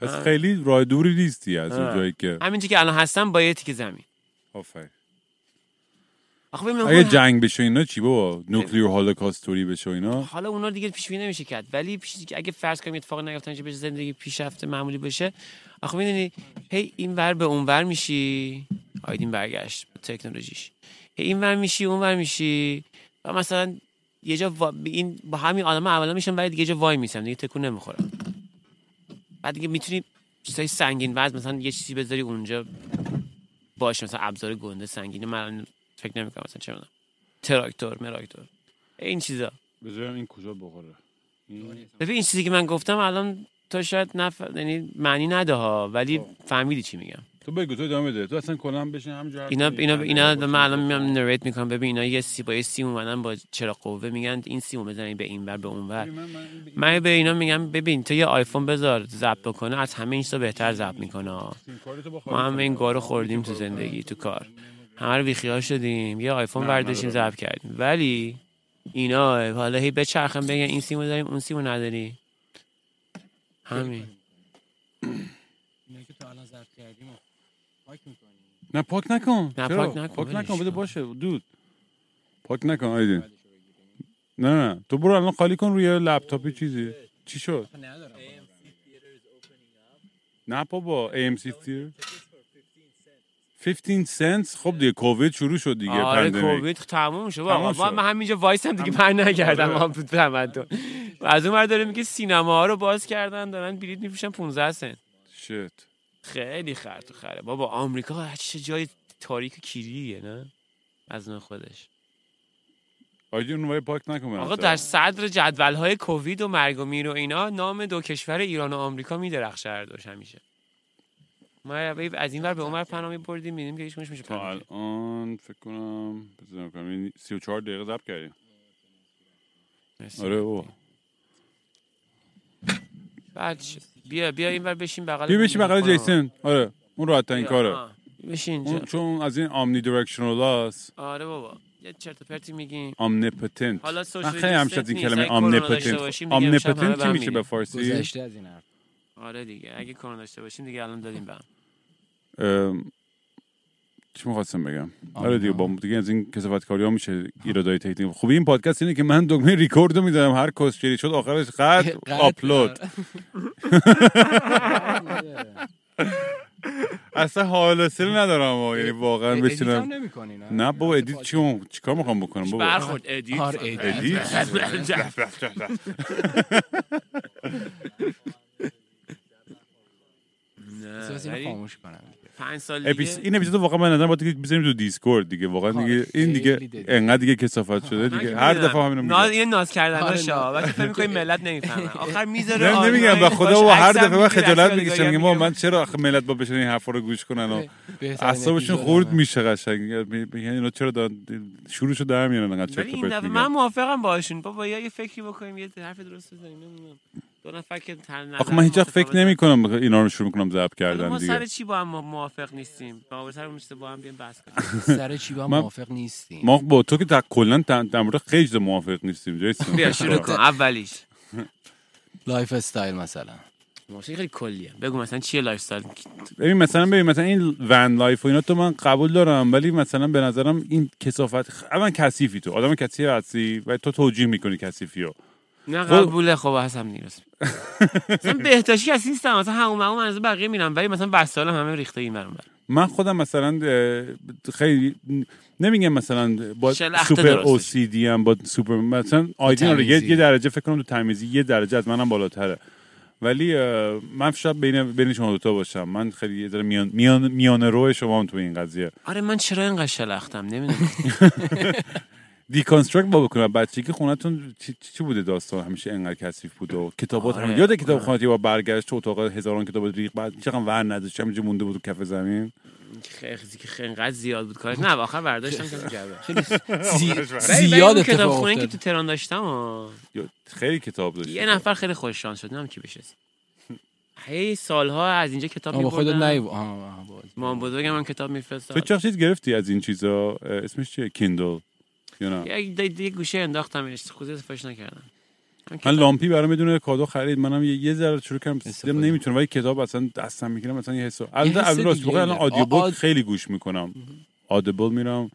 پس. خیلی راه دوری نیستی از اون. جایی که همینجا که الان هستم با یه تیک زمین آفرین ببین اگه جنگ بشه اینا چی بابا؟ نوکلیر هولوکاستوری بشه اینا؟ حالا اونا دیگه پیش بینی نمیشه کرد. ولی پیش اگه فرض کنیم اتفاق نیفتن چه بشه زندگی پیشرفته معمولی بشه آخه می‌دونی هی این ور به اون ور میشی. آیدین برگشت با تکنولوژیش. هی این ور میشی اون ور میشی. و مثلا یه جا وا... این با همین آدم اولا میشن ولی دیگه جا وای میسن. دیگه تکون نمی‌خورن. بعد دیگه می‌تونی چیزای سنگین وزن مثلا یه چیزی بذاری اونجا باشه. مثلا ابزار گنده سنگین من فکر نمی‌کنم مثلا چه می‌دونم. تراکتور مراکتور. این چیزا. بذارم این کجا بخوره؟ ببین این چیزی که من گفتم الان تو شاید نف... یعنی معنی نده ها ولی فهمیدی چی میگم. تو بگو تو ادامه بده. تو اصلا کلا بشین همینجا حرف اینا بزن. اینا اینا من الان میام نریت می‌کنم. ببین اینا یه سی با یه سی اومدن با چرا قوه میگن؟ این سی بزنی به این ور به اون ور. من- به اینا میگم ببین تو یه آیفون بذار ضبط بکنه از همه این بهتر ضبط می‌کنه. این ما هم این گارو خوردیم تو زندگی تو کار. همه رو بیخیال شدیم. یه آیفون نه، برداشتیم. ضبط کردیم. ولی اینا حالا هی بچرخم بگن این سیمو داریم اون سیمو نداری همین. اینا که تو الان کردیم و پاک می‌کنی. نه پاک نکن. نه،؟ پاک نکن، پاک نکن بده. باشه. دود. پاک نکن آیدین نه نه تو برو الان خالی کن روی لپتاپی چیزی. چی شد؟ ندارم. نه بابا AMC Theater. 15 سنت خب دیگه کووید شروع شد دیگه آره. کووید تموم شد. بابا شد. من همینجا وایسم دیگه پر نگردم آره. تو تمدن. از اون ور داره میگه سینما ها رو باز کردن دارن بلیط میفروشن 15 سنت. شت خیلی خر تو خره. بابا آمریکا چه جای تاریک و کیریه نه؟ از نوع خودش. اونوری پاک نکن به آقا. در صدر جدول های کووید و مرگ و میر و اینا نام دو کشور ایران و آمریکا میدرخشه هر دوش همیشه. ما از این ور به اون ور پناه میبردیم میدیم که هیچ میشه تا الان فکر کنم بزنم کنم این 34 دقیقه ضبط کردیم. آره او بعد شد. بیا بیا این ور بشین بغل بیا بشی بغل. جیسن آره اون راحت این. کاره. بشین اون اینجا چون از این آمنی دایرکشنال هست آره بابا یه چرت و پرتی میگیم آمنیپتنت حالا سوشال خیلی همیشه از این کلمه آمنیپتنت به چی میشه به. فارسی گذشته از این حرف آره دیگه اگه کرونا داشته باشیم دیگه الان دادیم به چی می‌خواستم بگم؟ آره دیگه با دیگه از این کثافت کاری ها میشه ایرادای تکنیک خوبی این پادکست اینه که من دکمه ریکورد رو می‌زنم هر کسچری شد آخرش قطع قطع. آپلود. اصلا حال حوصله ندارم آه. یعنی واقعا بشینم. نه؟ بابا edit چی چیکار می‌خوام بکنم؟ بابا. برخورد edit. edit. نه، خاموش کنم. پنج سال اپیس... دیگه این اپیزود واقعا به نظر باید دیگه بزنیم تو دیسکورد دیگه واقعا آره، دیگه این دیگه. انقدر دیگه کسافت شده من دیگه هر. دفعه همینو ناز میگم یه ناز کردن آره، شا نه. وقتی فکر می‌کنی ملت نمی‌فهمن آخر می‌ذاره نه آنلاین، نمیگم به خدا و هر دفعه من خجالت می‌کشم میگم. من چرا آخه ملت با بشن این حرفا رو گوش کنن و اعصابشون خورد همه. میشه قشنگ میگن اینا چرا دارن شروعشو در میارن انقدر چرت ولی و این پرت من موافقم باشون بابا یه فکری بکنیم یه حرف درست بزنیم نمی‌دونم دو نفر که تن آخه من هیچ وقت فکر نمی کنم اینا رو شروع کنم ضبط کردن ما دیگه. سر چی با هم موافق نیستیم؟ با سر چیز با هم بیام بحث کنیم. سر چی با هم موافق نیستیم؟ ما با تو که تا کلا در در مورد خیلی چیزا موافق نیستیم جیسون بیا شروع کن اولیش. lifestyle مثلا. موسیقی خیلی کلیه. بگو مثلا چیه lifestyle ببین مثلا ببین مثلا این van life و اینا تو من قبول دارم ولی مثلا به نظرم این کسافت خ- اولا کثیفی تو. آدم کثیف هستی و تو توجیه می‌کنی کثیفی رو نه. قبوله خب هم نیست مثلا بهداشتی هست نیستم مثلا همون همون من از بقیه میرم ولی مثلا وسایل همه ریخته این برام من خودم مثلا خیلی نمیگم مثلا با سوپر او سی دی ام با سوپر مثلا آیدین آره یه, درجه فکر کنم تو تمیزی یه درجه از منم بالاتره. ولی من شاید بین بین شما دوتا باشم. من خیلی یه ذره میان میان میان رو شما هم تو این قضیه. آره من چرا اینقدر شلختم؟ نمی‌دونم. دیکانسترکت با بکنم بچگی خونتون چی, چی بوده داستان؟ همیشه انقدر کثیف بود و کتابات آره. هم یاد کتاب خونت یه بار برگشت تو اتاق هزاران کتاب ریق بعد چقدر ور نداشت؟ همینجا مونده بود تو کف زمین. خیلی که خیلی انقدر زیاد بود کارش. نه آخر برداشتم که ولی زیاد کتاب اتفاق خونه که تو تهران داشتم خیلی کتاب داشت. یه نفر خیلی خوش شانس شد. نمی‌دونم کی بشه. هی سالها از اینجا کتاب با می‌بردم. مام بزرگم هم کتاب تو میفرستاد چه چیز گرفتی از این چیزا؟ اسمش چیه؟ کیندل یا نه یه گوشه انداختمش خودی استفادهش نکردم. من لامپی برام می‌دونه کادو خرید منم یه, یه ذره شروع کردم استفاده. نمی‌تونم ولی کتاب اصلا دستم می‌گیرم مثلا یه حس البته الان راست الان. آدیو خیلی گوش می‌کنم. آدیبل میرم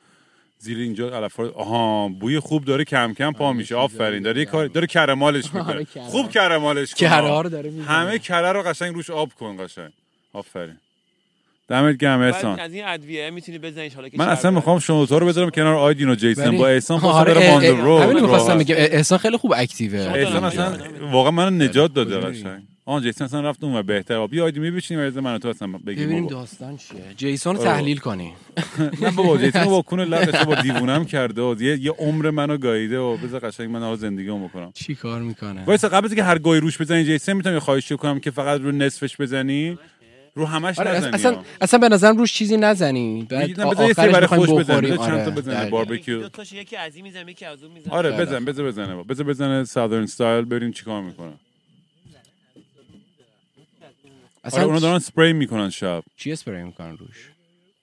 زیر اینجا الفا آها بوی خوب داره کم کم پا میشه. آفرین داره یه کار داره کرمالش می‌کنه. آره، کرم. خوب کرمالش کن داره. همه کره رو قشنگ روش آب کن قشنگ. آفرین. دمت گرم احسان. از این ادویه می‌تونی بزنیش حالا که من اصلا می‌خوام شما تو رو بذارم کنار آیدین و جیسون ولی- با احسان آره، خواستم برم اه، آن اه، رو همین می‌خواستم بگم. احسان خیلی خوب اکتیوه. احسان آره. اصلا واقعا منو نجات داده؟ قشنگ. آن جیسون اصلا رفت اون و بهتر. بیا آیدین میبشینیم از من و تو اصلا بگیم ببینیم. داستان چیه. جیسون رو آره. تحلیل کنیم نه بابا جیسون با کون لقش با دیوونم کرده. و یه یه عمر منو گاییده. و بذار قشنگ من حالا زندگیمو بکنم. چی کار می‌کنه؟ وایسا قبل از اینکه هر گاهی روش بزنی جیسون می‌تونم یه خواهشی کنم که فقط رو نصفش بزنی؟ رو همش آره نزنی اصلا ها. اصلا به نظرم روش چیزی نزنی بعد آخرش برای خوش بزنی. بذار چند تا آره، بزنی دقیقاً. باربیکیو یکی از این می‌زنم یکی از اون می‌زنم آره خیلی. بزن بذار بزنه با. بذار بزنه ساودرن استایل بریم چیکار می‌کنه آره اونا اصلا دارن اسپری می‌کنن شب چی اسپری می‌کنن روش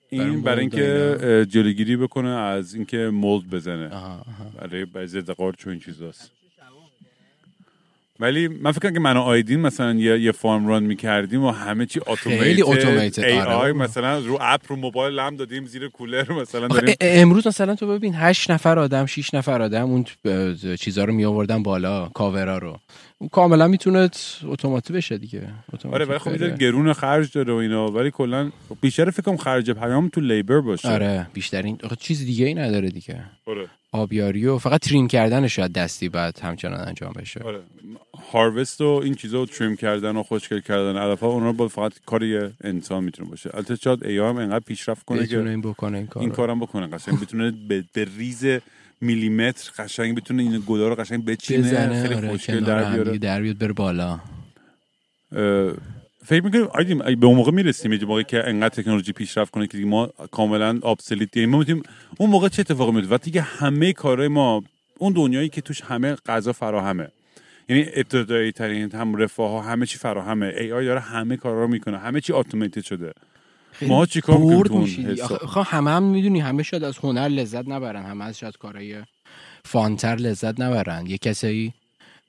این برای اینکه جلوگیری بکنه از اینکه مولد بزنه آها آها. برای برای ضد قارچ و این چیزاست ولی من فکر کنم که من و آیدین مثلا یه, یه فارم ران می‌کردیم و همه چی اتوماتیک خیلی automated، ای. آی مثلا رو اپ رو موبایل لم دادیم زیر کولر مثلا داریم امروز مثلا تو ببین هشت نفر آدم شیش نفر آدم اون چیزا رو می آوردن بالا کاورا رو کاملا می‌تونه اتوماتیک بشه دیگه. آره ولی خب گرون خرج داره و اینا ولی کلا بیشتر فکر کنم خرج پیام تو لیبر باشه. آره بیشترین چیز دیگه ای نداره دیگه. آره. آبیاری و فقط تریم کردن شاید دستی بعد همچنان انجام بشه. آره. هاروست و این چیزا رو تریم کردن و خوشگل کردن علفا اونا با فقط کار یه انسان می‌تونه باشه. البته شاید ای هم انقدر پیشرفت کنه که این بکنه این کار این کارم بکنه. قشنگ بتونه به, به ریز میلیمتر قشنگ بتونه این گلا رو قشنگ بچینه خیلی آره خوشگل در دیگه بیاره در بیاد بره بالا. فکر می‌کنیم آیدیم به اون موقع می‌رسیم یه موقعی که انقدر تکنولوژی پیشرفت کنه که دیگه ما کاملا ابسلیت ما می‌تونیم اون موقع چه اتفاقی میفته وقتی که همه کارهای ما اون دنیایی که توش همه غذا فراهمه. یعنی ابتدایی ترین هم رفاه ها همه چی فراهمه. ای آی داره همه کارا رو می‌کنه. همه چی اتوماتد شده. ما چیکار می‌کنیم برد تو اون میشی دیگه. حساب؟ آخه آخه همه هم می‌دونی همه شاید از هنر لذت نبرن همه از شاید کارهای فانتر لذت نبرن یه کسایی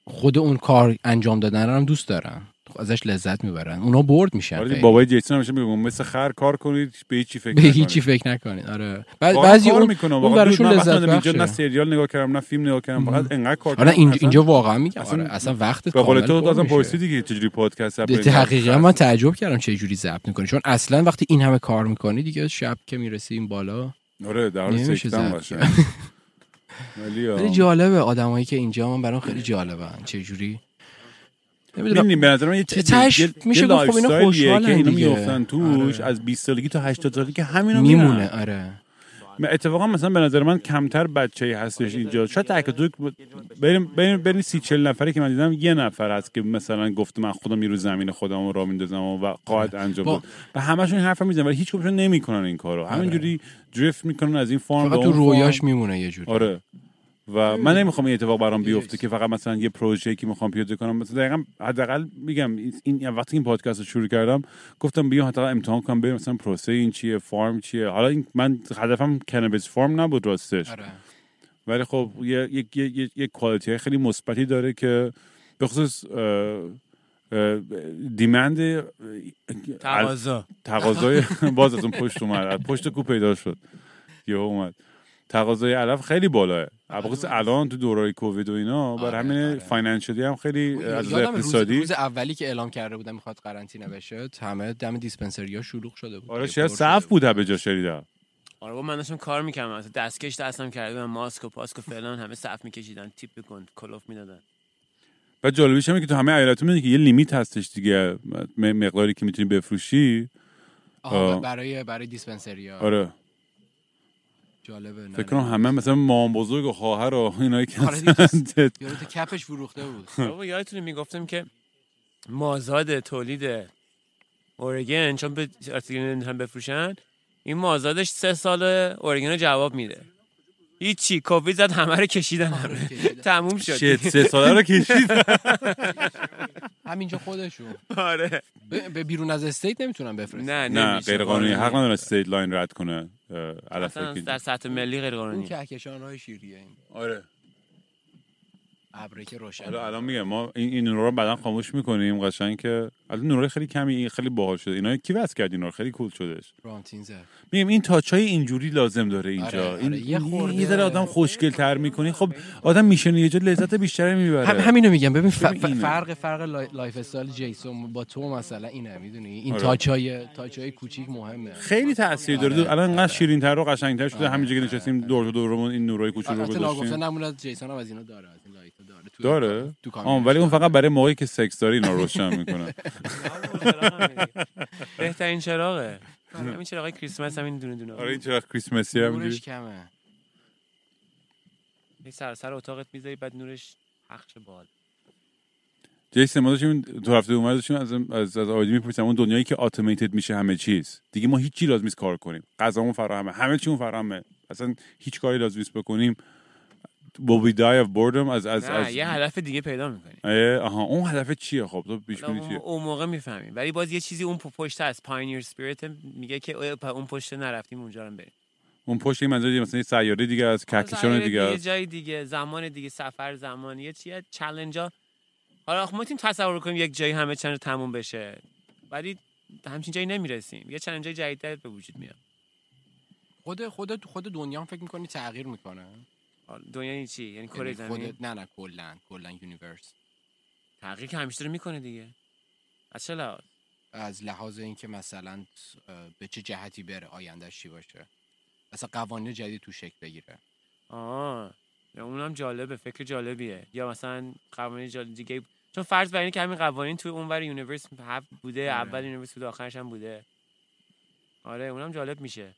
خود اون کار انجام دادن رو هم دوست دارن ازش لذت می‌برن. اونا برد میشن آره. بابای جیسون همیشه میگه مثل خر کار کنید به هیچی فکر به نکنید. هیچی فکر نکنین آره. بعد بعضی اون, می‌کنه. اون واقعا براشون لذت اومدم اینجا نه بخشه سریال نگاه کردم نه فیلم نگاه کردم. فقط انقدر کار آره. اینجا, اینجا واقعا میگم. اصلا آره. اصلا وقت به قول تو کامل پر دازم میشه. پرسیدی که چجوری پادکست ضبط دقیقا من تعجب کردم چه جوری ضبط می‌کنی. چون اصلا وقتی این همه کار می‌کنی دیگه شب که می‌رسیم بالا آره در سکتم قشنگ ولی. جالبه. آدمایی که اینجا من برام خیلی جالبن. چه جوری؟ نمی‌دونم. می‌دونی به نظر من یه چیز تهش یه- میشه گفت خب اینا خوشحالن که اینا دیگه. میافتن توش آره. از 20 سالگی تا 80 سالگی که همینا میمونه آره. اتفاقا مثلا به نظر من کمتر بچه هستش اینجا. شاید تک و توک بریم بریم بریم سی چل نفری که من دیدم یه نفر هست که مثلا گفته من خودم رو زمین خودم رو میندازم و قاعد انجام با- داد. و همشون این حرف می‌زنن ولی هیچ کدومشون نمی‌کنن این کارو. همینجوری دریفت می‌کنن از این فارم فقط به تو. رویاش میمونه یه جوری. آره. و من نمی‌خوام این اتفاق برام بیفته که فقط مثلا یه پروژه‌ای که می‌خوام پیاده کنم. مثلا دقیقا حداقل میگم این- وقتی این پادکست رو شروع کردم گفتم بیام حتی امتحان کنم بریم مثلا پروسه این چیه فارم چیه. حالا این من هدفم کنابیس فارم نبود راستش. آره. ولی خب یه یه یه یه, کوالیتی خیلی مثبتی داره که به خصوص دیمند تقاضا. تقاضای باز از اون پشت اومد. پشت کو پیدا شد. یه اومد. تقاضای علف خیلی بالاه. خصوص الان تو دورای کووید و اینا بر آره، همین آره. financially هم خیلی از نظر یادم روز, اقتصادی روز اولی که اعلام کرده بودم می‌خواد قرنطینه بشه همه دم dispensary ها شلوغ شده بود. آره شاید صف بود. به جا شنیدم آره با من داشتم کار می‌کردم. مثلا دستکش دستم کرده بودم ماسک و پاسک و فلان همه صف میکشیدن تیپ کن کلوف می‌دادن. و جالبیش همه که تو همه ایالت‌ها می‌دونی که یه limit هستش دیگه مقداری که می‌تونی بفروشی. آها آه. برای برای دیسپنسری ها آره. جالبه نه، فکر کنم. همه مثلا مام بزرگ و خواهر و اینایی که آره. یارو تو کپش فروخته بود بابا یادتونه می‌گفتم که مازاد تولید اورگن چون به نمی‌تونن بفروشن این مازادش سه سال اورگن رو جواب میده هیچی کووید زد همه رو کشیدن همه. تموم شد. شت سه ساله رو کشید همینجا خودشون. آره. به بیرون از state نمی‌تونن بفرستن. نه نه. غیر قانونی آره. حق نداره state line رد کنه در سطح ملی غیر اون قانونی کهکشان های شیریه این. آره. ابره که روشن حالا الان میگم ما این این نورا رو بعدا خاموش می‌کنیم قشنگ که الان نورای خیلی کمی این خیلی باحال شده. اینا کی واسه کرد اینا خیلی cool شدش برانتینزه میگم این touch های اینجوری لازم داره اینجا. آره، آره، این یه یه خورده- یه ذره آدم خوشگل تر می‌کنی خب آدم میشنه یه جا لذت بیشتری می‌بره. هم همینو میگم. ببین ف- ف-. فرق فرق li- lifestyle جیسون با تو مثلا اینه می‌دونی؟ این آره. touch های touch های کوچیک مهمه. خیلی تاثیر داره. آره، الان انقدر آره. شیرین تر و قشنگتر شده. همینجا که نشستیم دور تو دورمون این نورای کوچولو رو گذاشتیم. نمونه جیسون هم از اینا داره. داره؟ تو داره تو آه ولی اون فقط برای موقعی که سکس داری اینا رو روشن می‌کنه. بهترین چراغه. همین چراغ کریسمس همین دونه دونه. آره این چرا کریسمسی هم نورش کمه. یه سر سر اتاقت می‌ذاری بعد نورش پخش بال. جیسن ما داشتیم تو هفته اومد داشتیم از از از آیدی می‌پرسیم اون دنیایی که اتوماتد میشه همه چیز. دیگه ما هیچ چی لازم نیست کار کنیم. غذامون فراهمه. همه چیمون فراهمه. اصلا هیچ کاری لازم نیست بکنیم. Will we die of boredom? از از نه از یه هدف دیگه پیدا می‌کنی اه، آها اون هدف چیه خب؟ تو پیش بینی چیه؟ اون موقع می‌فهمیم. ولی باز یه چیزی اون پشت هست. پاینیر سپیریت میگه که اه، اون پشت نرفتیم اونجا رو بریم. اون پشت این منظور مثلا یه سیاره دیگه از کهکشان سایر دیگه یه جای دیگه زمان دیگه سفر زمان یه چیه چالنجا حالا ما می‌تونیم تصور کنیم یک جایی همه چند تموم بشه. ولی همچین جایی نمی‌رسیم. یه چند جای جدیدتر به وجود میاد. خود خود خود دنیا هم فکر می‌کنی تغییر می‌کنه؟ دنیا یعنی چی؟ یعنی کره یعنی زمین؟ خودت نه نه کلا کلا یونیورس. که همیشه رو می‌کنه دیگه. از چه لحاظ؟ از لحاظ اینکه مثلا به چه جهتی بره آیندهش چی باشه؟ مثلا قوانین جدید تو شکل بگیره. آه اونم جالبه فکر جالبیه. یا مثلا قوانین جالب دیگه چون فرض بر اینه که همین قوانین توی اونور universe هفت بوده آره. اول universe بوده آخرش هم بوده. آره اونم جالب میشه.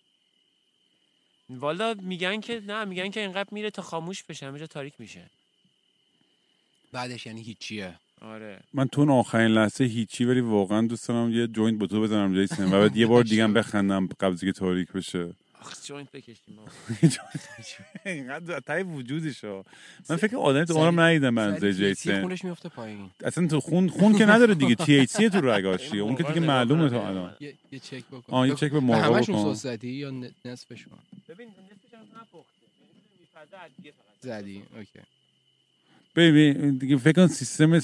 والا میگن که نه میگن که اینقدر میره تا خاموش بشه همه جا تاریک میشه. بعدش یعنی هیچیه. آره. من تو اون آخرین لحظه هیچی ولی واقعا دوست دارم یه joint با تو بزنم جیسن و بعد یه بار دیگه بخندم قبل از اینکه تاریک بشه. آخ joint بکشیم. اینقدر تای وجودش ها من فکر آدم تو عمرم ندیدم THC جیسن خونش میفته پایین. اصلا تو خون خون که نداره دیگه. THC تو رگاش اون که دیگه معلومه کنم. الان. یه, چک بکن. آه یه چک به همشون بکن. سوستی یا ن- نصفشون ببین نصفش هم نپخته. فقط. زدی okay. ببین دیگه فکر کن سیستم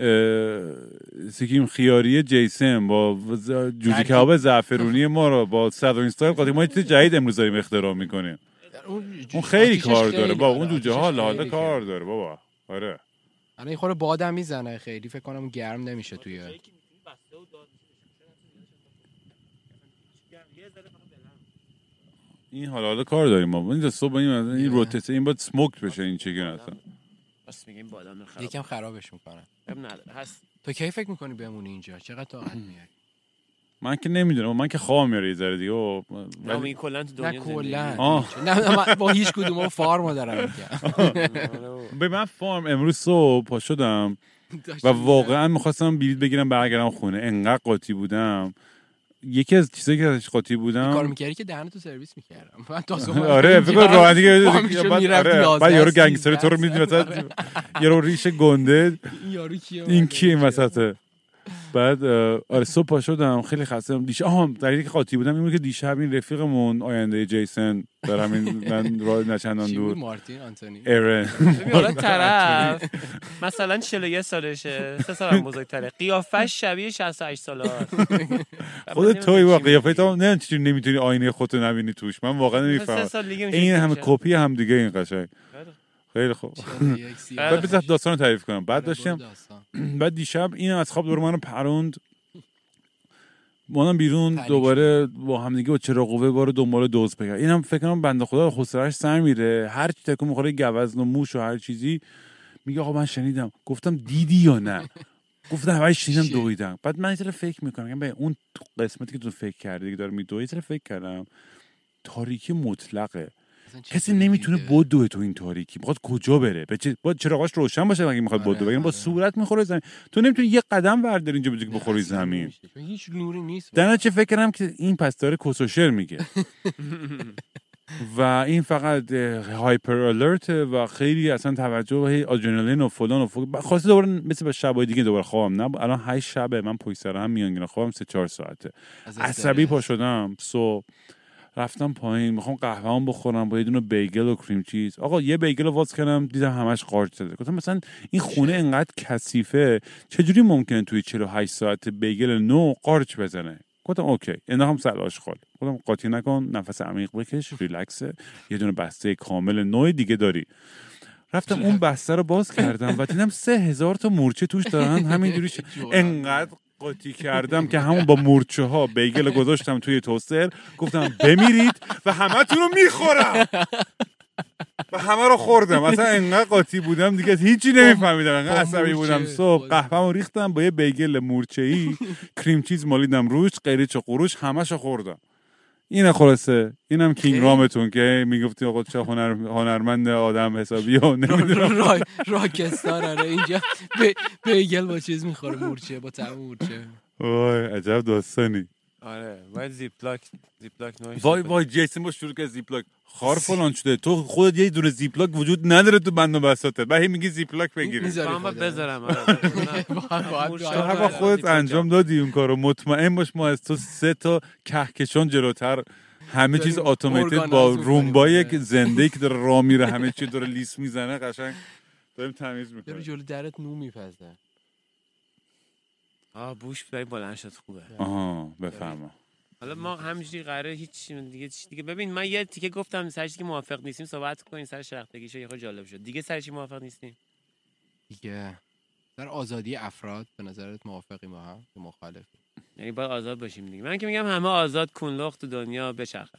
س... اه، سیکیم خیاری جیسن با ترکیب. کباب زعفرونی ما رو با southern style قاطی ما یه چیز جدید امروز داریم اختراع می‌کنیم. اون, اون خیلی کار داره. خیلی با آره، اون جوجه ها خیلی کار. داره بابا. آره. الان این خورده بادم می‌زنه خیلی. فکر کنم گرم نمیشه توی این حالا حالا کار داریم ما. اینجا صبح این این روتسه این باید سموکت بشه این چیکن اصلا. بس میگیم بادام خراب یکم خرابش می‌کنه. اب نداره هست. تو کی فکر می‌کنی بمونی اینجا؟ چقدر طاقت میاری من که نمی‌دونم من که خواب میاره یه ذره دیگه و- نه ولی کلا تو نه دنیا کلا. نه نه من با هیچ کدوم فارم دارم میگم. به من فارم امروز صبح پا شدم و واقعا می‌خواستم بلیط بگیرم برگردم خونه. انقدر قاطی بودم. یکی از چیزایی که ازش قاطی کار بودم می‌کردی که دهنتو سرویس می‌کردم. من تا صبح آره فکر کنم راه دیگه بعد آره، 11 بعد یارو 13 گنگستر تو رو می‌دونی مثلا یارو ریش گنده این یارو کیه این کی این وسطه؟ بعد آره صبح پا شدم خیلی خسته بودم. دیشب آها که قاطی بودم این بود که دیشب این رفیقمون آینده جیسن دارم این من راه نچندان دور. مارتین آنتونی؟ ارن حالا طرف. مثلا 41 سالشه سه سال هم بزرگتره. قیافش شبیه 68 ساله خودت توی با قیافه تو نه چجوری نمی‌تونی آینه خودتو نبینی توش. من واقعا نمی‌فهمم. این همه. کپی هم دیگه این قشنگ. خیلی خوب. بعد بذار داستان رو تعریف کنم. بعد داشتم. بعد دیشب این از خواب دور منو پروند. مادم بیرون دوباره با همدیگه با چرا قوه بار دنبال دوز بگرد. اینم فکر کنم بنده خدا حوصله‌اش سر میره. هر چی تکون می‌خوره گوزن و موش و هر چیزی. میگه آقا من شنیدم. گفتم دیدی یا نه؟ گفتم همش شنیدم؟ دویدم. بعد من یه فکر می‌کنم. میگم به اون قسمتی که تو فکر کردی که داره میدوی یه فکر کردم. تاریکی مطلقه. کسی نمی‌تونه؟ بدوه تو این تاریکی. می‌خواد کجا بره؟ به چه با چراغاش روشن باشه مگه می‌خواد آره، بدوه بگم با آره. صورت می‌خوره زمین. تو نمی‌تونی یه قدم برداری اینجا بجای که بخوری زمین. هیچ نوری نیست در چه فکر کردم که این پس داره کسوشر میگه. و این فقط هایپر الرت و خیلی اصلا توجه و هی آدرنالین و فلان و فلان خواسته دوباره مثل به شبای دیگه دوباره خوابم نه الان هشت شبه من پشت سر هم میانگینا خوابم سه چهار ساعته. عصبی. پا شدم. صبح. رفتم پایین می‌خوام قهوه بخورم با یه دونه bagel و cream cheese. آقا یه bagel رو واز کردم دیدم همش قارچ زده گفتم مثلا این خونه انقدر کثیفه چجوری ممکنه توی 48 ساعت bagel نو قارچ بزنه؟ گفتم okay انداختم سر آشغال. گفتم قاطی نکن نفس عمیق بکش ریلکسه یه دونه بسته کامل نوع دیگه داری. رفتم اون بسته رو باز کردم و دیدم سه هزار تا مورچه توش دارن همینجوری انقدر قاطی کردم که همون با مورچه ها بیگل گذاشتم توی توستر گفتم بمیرید و همه رو می‌خورم. و همه رو خوردم. اصلا انقدر قاطی بودم دیگه هیچی نمیفهمیدم. انقدر عصبی بودم. صبح قهوه‌مو ریختم با یه بیگل مورچه ای کریم چیز مالیدم روش قریچ و قروش همشو خوردم. اینه خلاصه. اینم کینگ. رامتون که می‌گفتی آقا چه هنر... هنرمند آدم حسابی و نمی‌دونم. را- راکستار آره اینجا به- بیگل با چیز می‌خوره مورچه با طعم مورچه. وای عجب داستانی. آره باید زیپلاک زیپلاک نوش وای وای جیسن با شروع که زیپلاک. خار فلان شده. تو خودت یه دونه زیپلاک وجود نداره تو بند و بساطت بعد میگی زیپلاک بگیری من. بذارم آره. تو خودت انجام جا. دادی اون کارو. مطمئن باش ما از تو سه تا کهکشان جلوتر. همه چیز اتوماتیک با. رومبای که. زنده که داره راه میره. همه چی داره لیس می‌زنه قشنگ. داریم تمیز می‌کنیم. جلو درت نو میپزه. آه بوش برای بلند شد خوبه. آها بفرما. حالا ما همینجوری قراره هیچ دیگه چی دیگه ببین من یه تیکه گفتم سر چیزی که موافق نیستیم صحبت کنیم سر شلختگیشو یه خورده جالب شد. دیگه سر چی موافق نیستیم؟ دیگه. در آزادی افراد به نظرت موافقی ما هم که مخالف یعنی باید آزاد باشیم دیگه. من که میگم همه آزاد کونلخ تو دنیا بچرخه.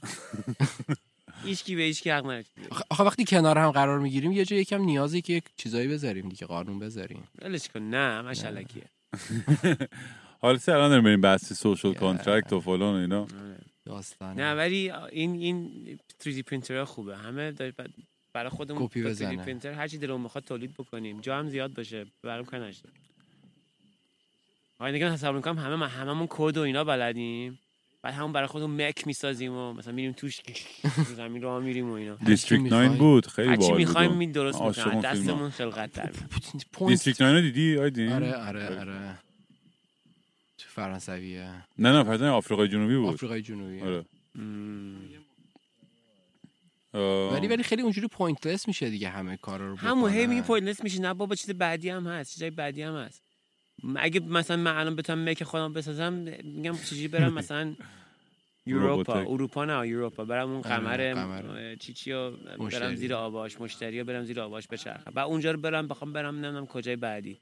هیچکی به هیچکی حق نداره. آخه- وقتی کنار هم قرار می‌گیریم یه جا یکم نیازی که یک چیزایی بذاریم دیگه قانون بذاریم. ولش کن. نه همش الکیه حالا سه الان داریم بریم بحث social contract و فلان و اینا. داستان نه ولی این این 3D پرینتر خوبه. همه برای خودمون کپی با 3D بزنه. پرینتر هر چی دلمون می‌خواد تولید بکنیم. جا هم زیاد باشه. برام کار نشده. آینده که تصور می‌کنم همه هممون کد و اینا بلدیم. بعد همون برای خودمون mech می‌سازیم و مثلا میریم توش تو زمین راه میریم و اینا. District 9 می‌خوای. بود خیلی باحال می‌خوایم بود می درست می‌کنم. دستمون خلقت در District 9 رو دیدی آیدین آره آره آره. تو فرانسویه. نه نه فرزن آفریقای جنوبی بود. آفریقای جنوبی. آره. ولی ولی خیلی اونجوری pointless میشه دیگه همه کارا رو همون هی. میگه pointless میشه نه بابا چیز بعدی هم هست. چیزای بعدی هم هست. اگه مثلا من الان بتونم مک خودم بسازم میگم چجوری برم؟ مثلا یوروپا. اروپا. نه یوروپا برم اون قمر. چی چی برم. زیر آباش مشتری رو برم زیر آباش بچرخم. بعد اونجا رو برم بخوام برم نمی‌دونم کجای بعدی.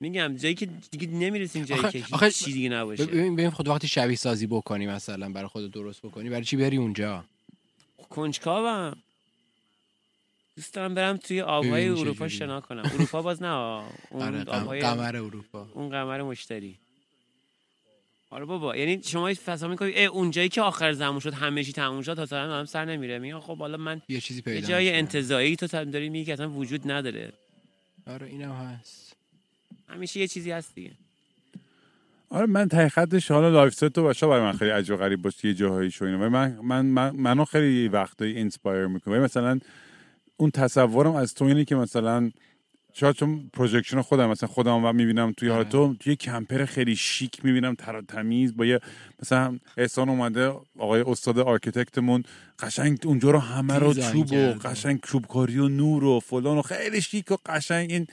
میگم جایی که دیگه نمی‌رسیم جایی که آخه چی دیگه نباشه ببین ببین خود وقتی شبیه سازی بکنی مثلا برای خود درست بکنی برای چی بری اونجا؟ کنجکاوم. دوست دارم برم توی آبهای اروپا. شنا کنم. اروپا باز نه اون آره آبهای قمر اروپا. اون قمر مشتری. آره بابا یعنی شما فضا می‌کنید اه اونجایی که آخر زمان شد همه چی تموم شد تا تا هم سر نمیره. میگن خب حالا من یه چیزی یه پیدا جای. انتزاعی تو تا- داری میگی که اصلا وجود نداره. آره اینم هست. همیشه یه چیزی هست دیگه. آره من ته خطش حالا لایف ست تو باشه برای من خیلی عجیب و غریب باشه یه جاهایی شو اینا من من, من منو خیلی وقتایی اینسپایر می‌کنه. مثلا اون تصورم از تو اینه که مثلا شاید چون پروژکشن خودم مثلا خودم و می‌بینم توی حالا آره. تو توی کمپر خیلی شیک می‌بینم تر تمیز با یه مثلا احسان اومده آقای استاد architect مون قشنگ اونجا رو همه رو چوب و. قشنگ چوبکاری و نور و فلان و خیلی شیک و قشنگ این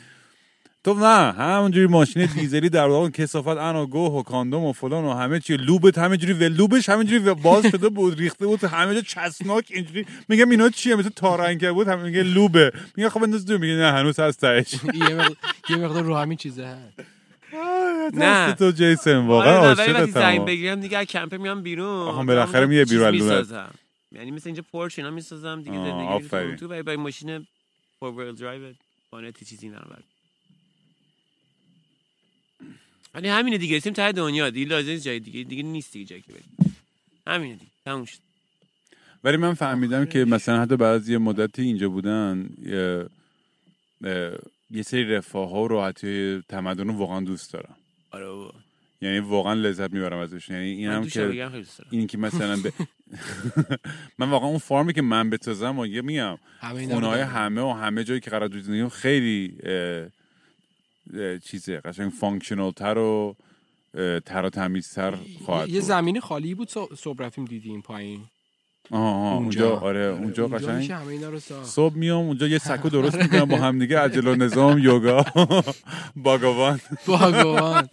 تو نه همونجوری ماشین دیزلی در واقع کسافت انا گوه و کاندوم و فلان و همه چی. lube ت همینجوری و lube ش همینجوری باز شده بود ریخته بود همه جا چسناک اینجوری. میگم اینا چیه؟ مثل تارنگه بود هم میگه lube ه. میگه خب بنداز دور میگه نه هنوز هست تهش. یه مقدار یه مقدار رو همین چیزه. هست نه. تو جیسن واقعا آره ولی وقتی عاشقتم. زن بگیرم دیگه کمپ میام بیرون. آها، بالاخره میای چیز بیرون. یعنی مثل اینجا porch اینا می‌سازم دیگه زندگی. تو ماشین four wheel drive وانتی چیزی نرم ولی همینه دیگه رسیم ته دنیا. دیگه لازم نیست جای دیگه. دیگه نیست دیگه جایی که بریم. همینه دیگه. تموم شد. ولی من فهمیدم که مثلا حتی یه مدتی اینجا بودن یه, سری رفاه ها و راحتی تمدن رو واقعا دوست دارم. آره بابا. یعنی واقعا لذت می‌برم ازش. یعنی این هم که. این که مثلا به من واقعا اون farm ی که من بسازم و یه میگم رو خونه های. همه و همه جایی که قرار زندگیم خیلی چیزه قشنگ functional تر و تر و تمیزتر خواهد یه-. زمینی خالی بود صبح رفتیم دیدیم پایین. آها آها، اونجا. آره اونجا میشه قشنگ همه اینا رو ساخت. صبح میام اونجا یه سکو درست می‌کنم با هم دیگه عجل و نظام یوگا. باگوان. باگوان.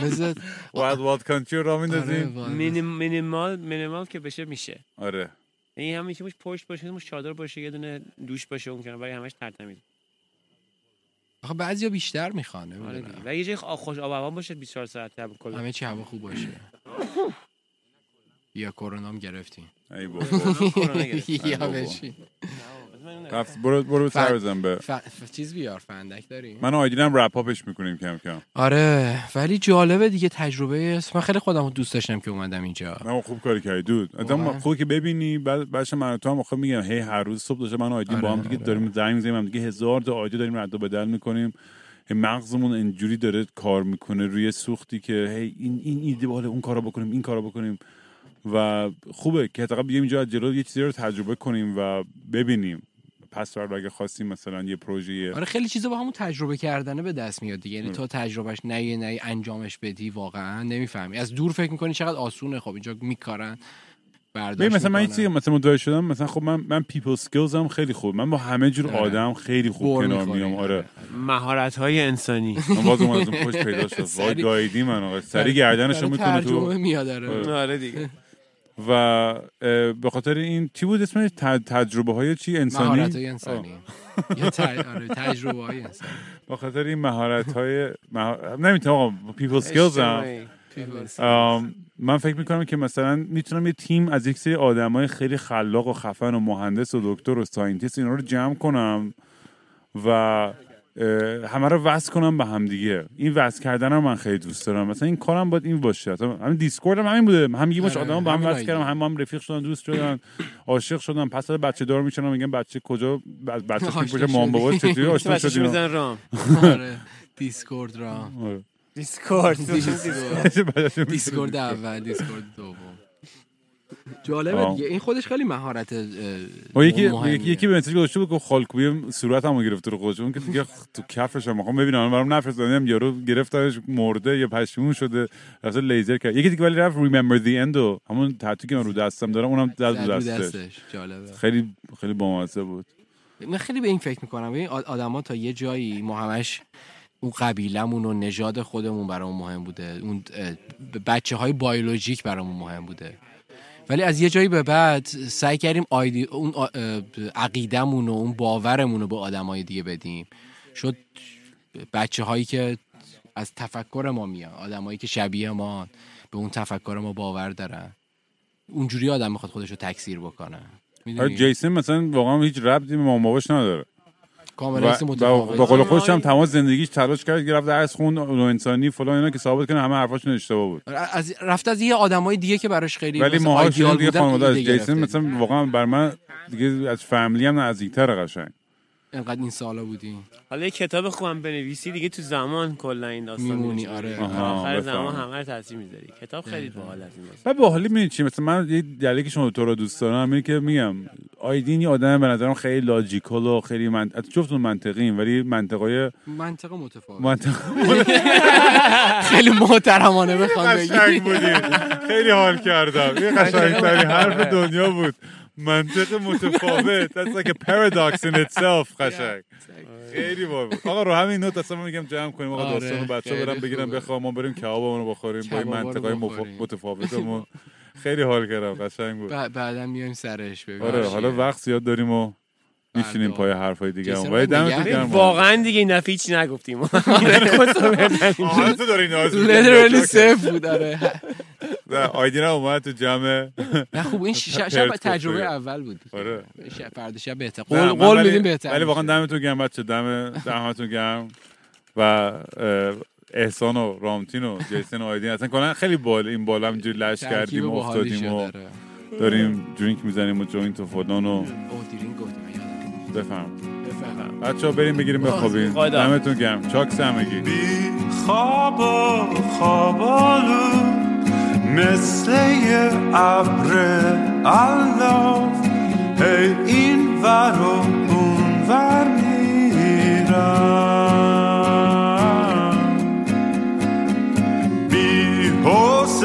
مثل Wild Wild Country را آره، میندازیم مینیمال مینیمال که بشه میشه. آره. این هم میشه پشت باشه مش چادر باشه یه دونه دوش باشه اون کنار ولی همش ترتمیز. آخه بعضیا بیشتر می‌خوان آره و یه جای خوش آب باشه 24 ساعت هم کلا. همه چی هوا خوب باشه. یا کرونا هم گرفتیم. ای بابا. کرونا گرفت. یا. بشین. رفت برو برو سر بزن به ف... ف... چیز بیار فندک داری؟ من آیدینم رپ هاپش می‌کنیم کم کم. آره ولی جالبه دیگه تجربه است. من خیلی خودم دوست داشتم که اومدم اینجا. نه خوب کاری کردی. دود آدم. خوبه که ببینی بعد بعدش من تو هم آخه میگم هی هر روز صبح داشته من آیدین با هم آره، دیگه آره. داریم زنگ می‌زنیم هم دیگه هزار تا آیدی داریم رد و بدل می‌کنیم. مغزمون اینجوری داره کار می‌کنه روی سوختی که هی این این ایده باله اون کارو بکنیم این کارو بکنیم. و خوبه که حداقل بیایم اینجا از جلو یه چیزی رو تجربه کنیم و ببینیم. پس فردا اگه خواستیم مثلا یه پروژه آره خیلی چیزا با همون تجربه کردنه به دست میاد دیگه یعنی آره. تو تجربهش نه نه انجامش بدی واقعا نمی‌فهمی از دور فکر می‌کنی چقدر آسونه خب اینجا میکارن برداشت مثلا من این. چیزی مثلا متوجه شدم مثلا خب من من people skills هم خیلی خوب من با همه جور آره. آدم خیلی خوب کنار. میام آره مهارت های انسانی من باز اومد از اون پشت پیدا شد وای گایدی من آقا سری گردنشو ترجمه تو میاد آره. آره. آره دیگه و به خاطر این چی بود اسمش؟ تجربه های چی؟ انسانی؟ مهارت های انسانی. یا آره، تجربه های انسانی. به خاطر این مهارت های. نمی‌تونم آقا people skills هم من فکر می‌کنم که مثلا می‌تونم یه تیم از یک سری آدمای خیلی خلاق و خفن و مهندس و دکتر و scientist اینا رو جمع کنم و همه رو وصل کنم به هم دیگه این وصل کردن رو من خیلی دوست دارم. مثلا این کارم باید این باشه. مثلا همین Discord هم همین بوده. هم یه مش آره، آدم با هم وصل. کردم هم هم رفیق شدن دوست شدن عاشق شدن. پس از بچه دار میشن میگن بچه کجا؟ از بچه کجا مام بابا. چطوری؟ آشنا شدین آره. Discord را. Discord Discord. اول Discord دوم. جالبه آه. دیگه. این خودش خیلی مهارت اه، و یکی. یکی, یکی به message گذاشته بود که خالکوبی صورتمو گرفته رو خودش. اون که دیگه تو کفش هم می‌خوام ببینم برام نفرستادم یارو گرفتارش مرده یا پشیمون شده رفته لیزر کرد. یکی دیگه ولی رفت remember the end و همون تتو که من رو دستم دارم اونم زد زد رو دستش. جالبه. خیلی خیلی بامزه بود. من خیلی به این فکر می‌کنم. ببین آدما تا یه جایی ما همش اون قبیلمون و نژاد خودمون برامون مهم بوده. اون بچه های بیولوژیک برامون مهم بوده. ولی از یه جایی به بعد سعی کردیم آیدی اون عقیدمون و اون باورمون رو به آدمای دیگه بدیم. شد بچه هایی که از تفکر ما میان آدمایی که شبیه ما به اون تفکر ما باور دارن. اونجوری آدم می‌خواد خودش رو تکثیر بکنه. آره جیسن مثلا واقعا هیچ ربطی به مامان باباش نداره. کاملا و متفاوت به قول خودش هم تمام زندگیش تلاش کرد که رفت درس خون علوم انسانی فلان اینا که ثابت کنه همه حرفاشون اشتباه بود از رفت از یه آدمای دیگه که براش خیلی ولی مثلا ماها آیدیال شدیم دیگه خانواده از جیسن. مثلا واقعا بر من دیگه از فامیلی هم نزدیکتر قشنگ انقدر این سالا بودی حالا یه کتاب خوبم بنویسی دیگه تو زمان کلا این داستان میمونی،. آره. آخر زمان. همه رو تاثیر می‌ذاری کتاب خیلی باحال از این داستان. و با حالی می‌دونی چی مثلا من یه دلیلی که شما تو رو دوست دارم اینه که میگم آیدین یه آدم به نظرم خیلی لاجیکال و خیلی من جفتون منطقی ولی منطقای منطقه متفاوت. منطق خیلی محترمانه بخوام بگی. قشنگ بودی. خیلی حال کردم. یه قشنگترین حرف دنیا بود. منطق متفاوت. That's like a paradox in itself قشنگ. خیلی باحال بود. آقا رو همین نوت اصلا میگم جمع کنیم. آقا آره، داستانو بچه برم بگیرم. بخوام ما بریم کبابمون رو بخوریم با این منطقای. متفاوتمون. خیلی حال کردم قشنگ بود بعدا میایم سرش ببینیم آره. حالا وقت زیاد داریم و میشینیم. پای حرفای دیگه ولی دمتون گرم. واقعا دیگه این دفعه هیچ نگفتیم تو داری ناز. Literally صفر بود آره نه آیدین اومد تو جمع نه خوب این شب, تجربه. اول بود آره. فردا شب بهتر قول, قول میدیم بهتر ولی واقعا. دمتون گرم بچه دم دمتون گرم و احسان و رامتین و جیسن و آیدین اصلا کلا خیلی بال این بالا همینجوری لش کردیم و افتادیم و. داریم drink می‌زنیم و joint و فلان و. بفهم بفهم. بچه ها بریم بگیریم بخوابیم. دمتون گرم چاکس همگی بی خواب و خوابالو مثل یه ابر الاف هی این ور و اون ور میرم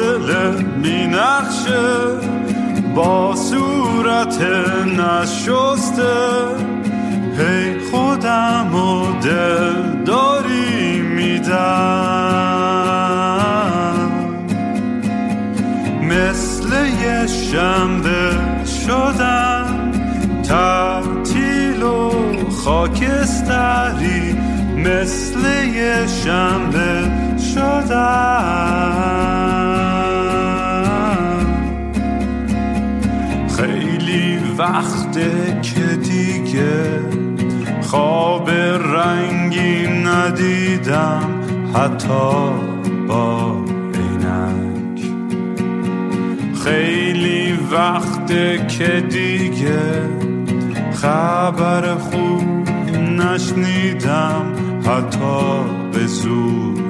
حوصله بی نقشه با صورت نشسته. هی خودم و دل داری میدم مثل یه شنبه شدم تعطیل و خاکستری. مثل یه شنبه شدم. خیلی وقته که دیگه خواب رنگی ندیدم حتی با عینک. خیلی وقته که دیگه خبر خوب نشنیدم حتی به زور.